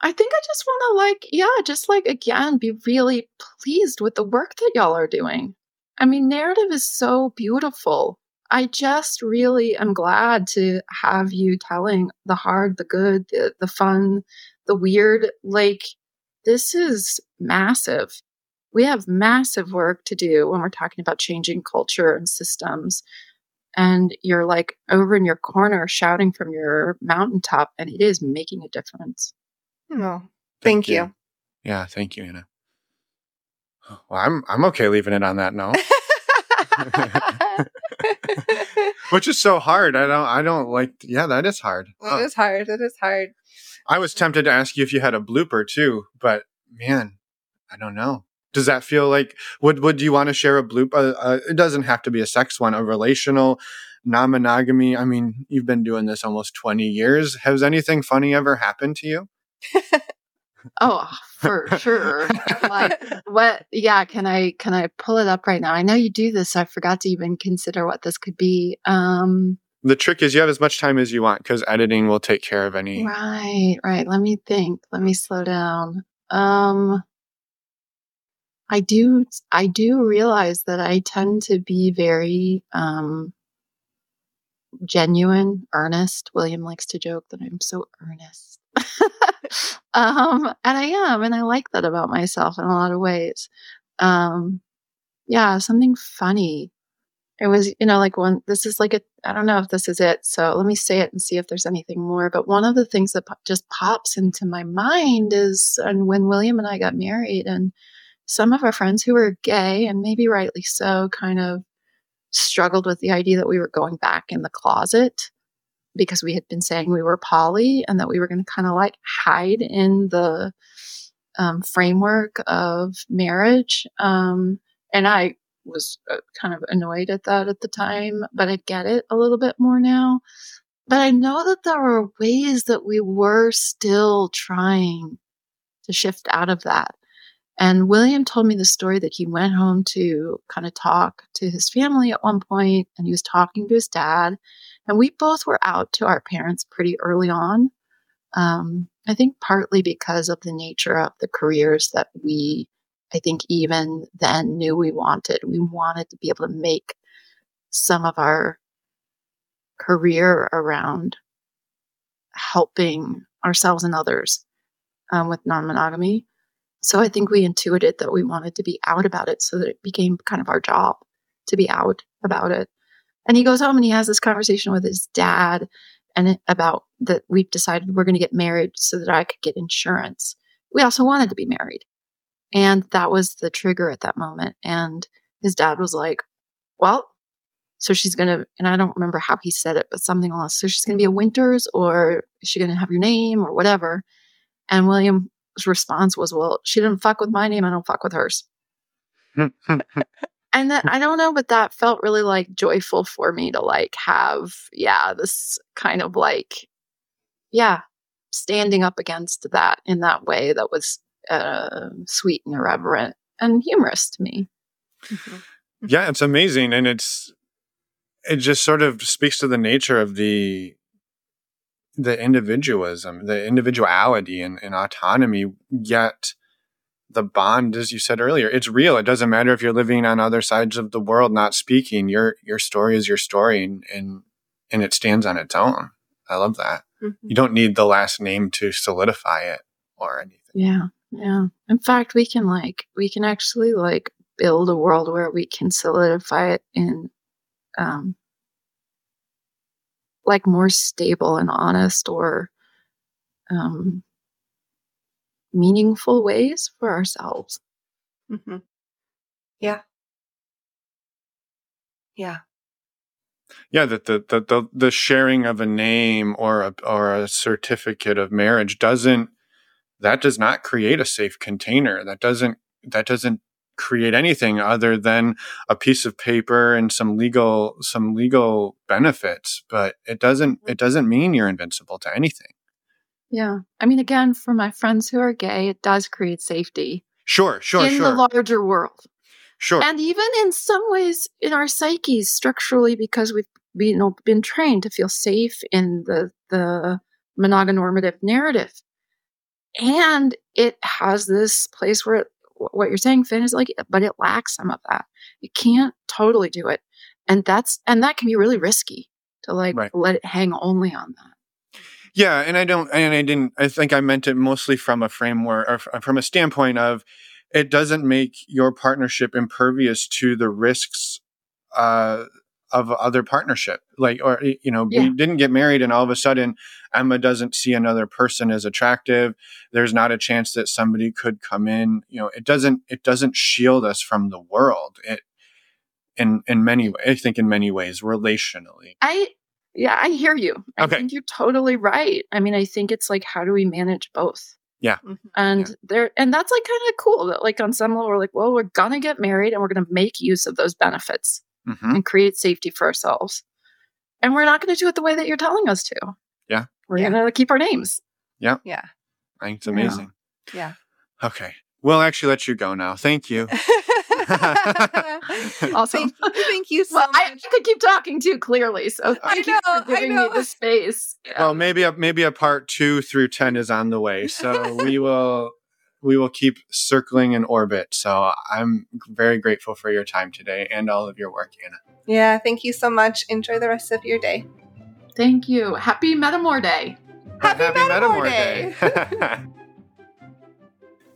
S1: I think I just want to like, yeah, just like again, be really pleased with the work that y'all are doing. I mean, narrative is so beautiful. I just really am glad to have you telling the hard, the good, the, the fun, the weird. Like, this is massive. We have massive work to do when we're talking about changing culture and systems. And you're like over in your corner shouting from your mountaintop, and it is making a difference.
S2: Oh, thank, thank you. you.
S3: Yeah, thank you, Anna. Well, I'm I'm okay leaving it on that note. Which is so hard. I don't I don't like yeah, that is hard.
S2: It is hard. It is hard.
S3: I was tempted to ask you if you had a blooper too, but man, I don't know. Does that feel like would would you want to share a bloop? Uh, uh, it doesn't have to be a sex one, a relational, non-monogamy. I mean, you've been doing this almost 20 years. Has anything funny ever happened to you?
S1: oh, for sure. like what yeah, can I can I pull it up right now? I know you do this, so I forgot to even consider what this could be. Um
S3: the trick is you have as much time as you want because editing will take care of any
S1: Right, right. Let me think. Let me slow down. Um I do I do realize that I tend to be very um genuine, earnest. William likes to joke that I'm so earnest. um, and I am, and I like that about myself in a lot of ways. Um, yeah, something funny. It was, you know, like one, this is like a, I don't know if this is it. So let me say it and see if there's anything more. But one of the things that po- just pops into my mind is and when William and I got married, and some of our friends who were gay, and maybe rightly so, kind of struggled with the idea that we were going back in the closet because we had been saying we were poly and that we were going to kind of like hide in the um, framework of marriage. Um, and I was uh, kind of annoyed at that at the time, but I get it a little bit more now. But I know that there were ways that we were still trying to shift out of that. And William told me the story that he went home to kind of talk to his family at one point, and he was talking to his dad. And we both were out to our parents pretty early on. Um, I think partly because of the nature of the careers that we, I think, even then knew we wanted. We wanted to be able to make some of our career around helping ourselves and others um, with non monogamy. So I think we intuited that we wanted to be out about it so that it became kind of our job to be out about it. And he goes home and he has this conversation with his dad and about that we've decided we're going to get married so that I could get insurance. We also wanted to be married. And that was the trigger at that moment. And his dad was like, well, so she's going to, and I don't remember how he said it, but something else. So she's going to be a Winters or is she going to have your name or whatever? And William's response was, well, she didn't fuck with my name. I don't fuck with hers. and then I don't know, but that felt really like joyful for me to like have, yeah, this kind of like, yeah, standing up against that in that way that was uh, sweet and irreverent and humorous to me.
S3: Mm-hmm. Yeah, it's amazing, and it's it just sort of speaks to the nature of the the individualism, the individuality and, and autonomy, yet the bond, as you said earlier, it's real. It doesn't matter if you're living on other sides of the world, not speaking. Your your story is your story, and and, and it stands on its own. I love that. Mm-hmm. You don't need the last name to solidify it or anything.
S1: Yeah, yeah. In fact, we can like we can actually like build a world where we can solidify it in um, like more stable and honest or um, meaningful ways for ourselves.
S2: Mm-hmm. Yeah. Yeah.
S3: Yeah, that the, the the the sharing of a name or a or a certificate of marriage doesn't that does not create a safe container. That doesn't that doesn't create anything other than a piece of paper and some legal some legal benefits, but it doesn't mm-hmm. it doesn't mean you're invincible to anything.
S1: Yeah. I mean again, for my friends who are gay, it does create safety.
S3: Sure, sure,
S1: in
S3: sure.
S1: the larger world.
S3: Sure.
S1: And even in some ways in our psyches structurally because we've been, you know, been trained to feel safe in the the mononormative narrative. And it has this place where it, what you're saying, Finn, is like, but it lacks some of that. You can't totally do it. And that's and that can be really risky to like
S3: Right.
S1: let it hang only on that.
S3: Yeah, and I don't, and I didn't. I think I meant it mostly from a framework or from a standpoint of it doesn't make your partnership impervious to the risks uh, of other partnership. Like, or you know,
S1: Yeah.
S3: we didn't get married, and all of a sudden Emma doesn't see another person as attractive. There's not a chance that somebody could come in. You know, it doesn't. It doesn't shield us from the world. It in in many ways. I think in many ways, relationally.
S1: I yeah, I hear you. I
S3: Okay.
S1: think you're totally right. I mean, I think it's like how do we manage both?
S2: yeah. Mm-hmm.
S1: And there and that's like kind of cool that like on some level we're like, well, we're gonna get married and we're gonna make use of those benefits
S3: hmm
S1: and create safety for ourselves. And we're not gonna do it the way that you're telling us to.
S3: Yeah.
S1: We're
S2: Yeah.
S1: gonna keep our names.
S2: Yeah.
S3: I think it's amazing.
S2: Yeah.
S3: Okay. We'll actually let you go now. Thank you.
S1: Awesome.
S2: Thank, thank you so
S1: well, I,
S2: much.
S1: I could keep talking too clearly. So
S2: I
S1: thank you
S2: know,
S1: for
S2: I
S1: giving
S2: know.
S1: me the space. Yeah.
S3: Well, maybe a maybe a part two through ten is on the way. So we will we will keep circling in orbit. So I'm very grateful for your time today and all of your work, Anna.
S2: Yeah, thank you so much. Enjoy the rest of your day.
S1: Thank you. Happy Metamour Day.
S2: Happy Metamour
S3: Day.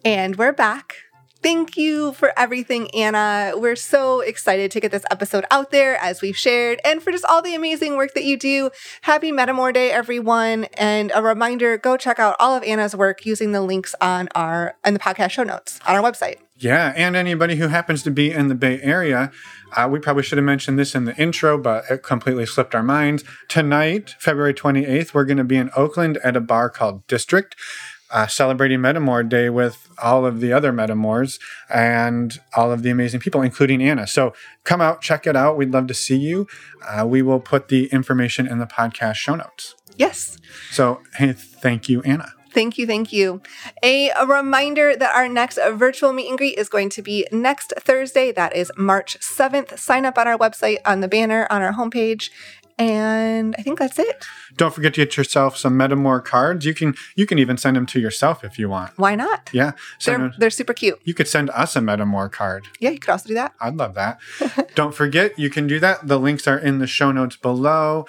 S2: And we're back. Thank you for everything, Anna. We're so excited to get this episode out there as we've shared and for just all the amazing work that you do. Happy Metamour Day, everyone. And a reminder, go check out all of Anna's work using the links on our in the podcast show notes on our website.
S3: Yeah, and anybody who happens to be in the Bay Area, uh, we probably should have mentioned this in the intro, but it completely slipped our minds. Tonight, February 28th, we're going to be in Oakland at a bar called District, uh, celebrating Metamour Day with all of the other Metamours and all of the amazing people, including Anna. So come out, check it out. We'd love to see you. Uh, we will put the information in the podcast show notes.
S2: Yes.
S3: So, hey, thank you, Anna.
S2: Thank you, thank you. A, a reminder that our next virtual meet and greet is going to be next Thursday. That is March 7th. Sign up on our website on the banner on our homepage. And I think that's it.
S3: Don't forget to get yourself some Metamour cards. You can you can even send them to yourself if you want.
S2: Why not?
S3: Yeah. Send
S2: They're,
S3: them-
S2: they're super cute.
S3: you could send us a Metamour card.
S2: Yeah, you could also do that.
S3: I'd love that. Don't forget, you can do that. The links are in the show notes below.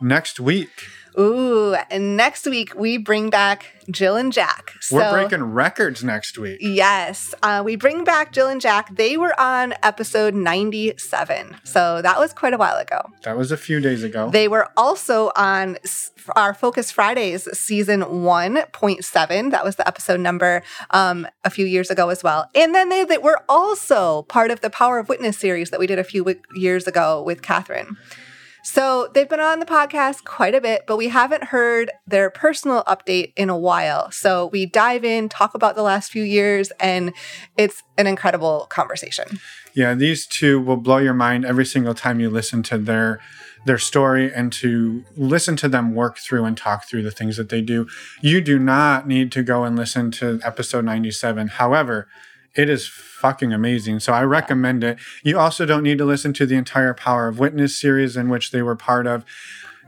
S3: Next week,
S2: Ooh, and next week we bring back Jill and Jack. So,
S3: we're breaking records next week.
S2: Yes, uh, we bring back Jill and Jack. They were on episode 97. So that was quite a while ago.
S3: That was a few days ago.
S2: They were also on our Focus Fridays season 1.7. That was the episode number um, a few years ago as well. And then they, they were also part of the Power of Witness series that we did a few wi- years ago with Catherine. So they've been on the podcast quite a bit, but we haven't heard their personal update in a while. So we dive in, talk about the last few years, and it's an incredible conversation.
S3: yeah, these two will blow your mind every single time you listen to their their story and to listen to them work through and talk through the things that they do. You do not need to go and listen to episode 97. However, it is fucking amazing. So I recommend it. You also don't need to listen to the entire Power of Witness series in which they were part of.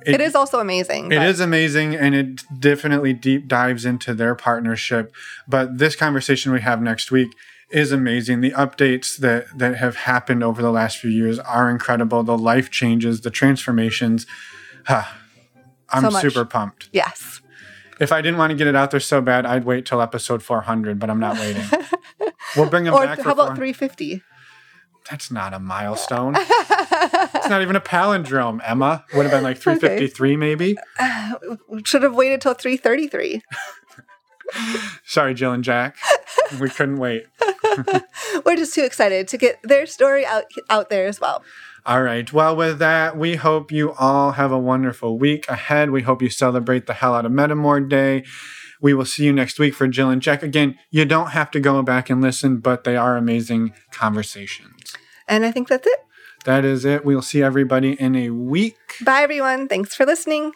S2: it is also amazing.
S3: It
S2: but-
S3: is amazing and it definitely deep dives into their partnership. But this conversation we have next week is amazing. The updates that that have happened over the last few years are incredible. The life changes, the transformations. Ah, I'm
S2: So
S3: super pumped.
S2: Yes.
S3: If I didn't want to get it out there so bad, I'd wait till episode 400, but I'm not waiting. we'll bring them
S2: Or
S3: back
S2: how about 350?
S3: That's not a milestone. it's not even a palindrome, Emma. Would have been like 353 okay. maybe.
S2: Uh, should have waited till 333.
S3: Sorry, Jill and Jack. We couldn't wait.
S2: We're just too excited to get their story out out there as well.
S3: All right. Well, with that, we hope you all have a wonderful week ahead. We hope you celebrate the hell out of Metamour Day. We will see you next week for Jill and Jack. Again, you don't have to go back and listen, but they are amazing conversations.
S2: And I think that's it.
S3: That is it. We'll see everybody in a week.
S2: Bye, everyone. Thanks for listening.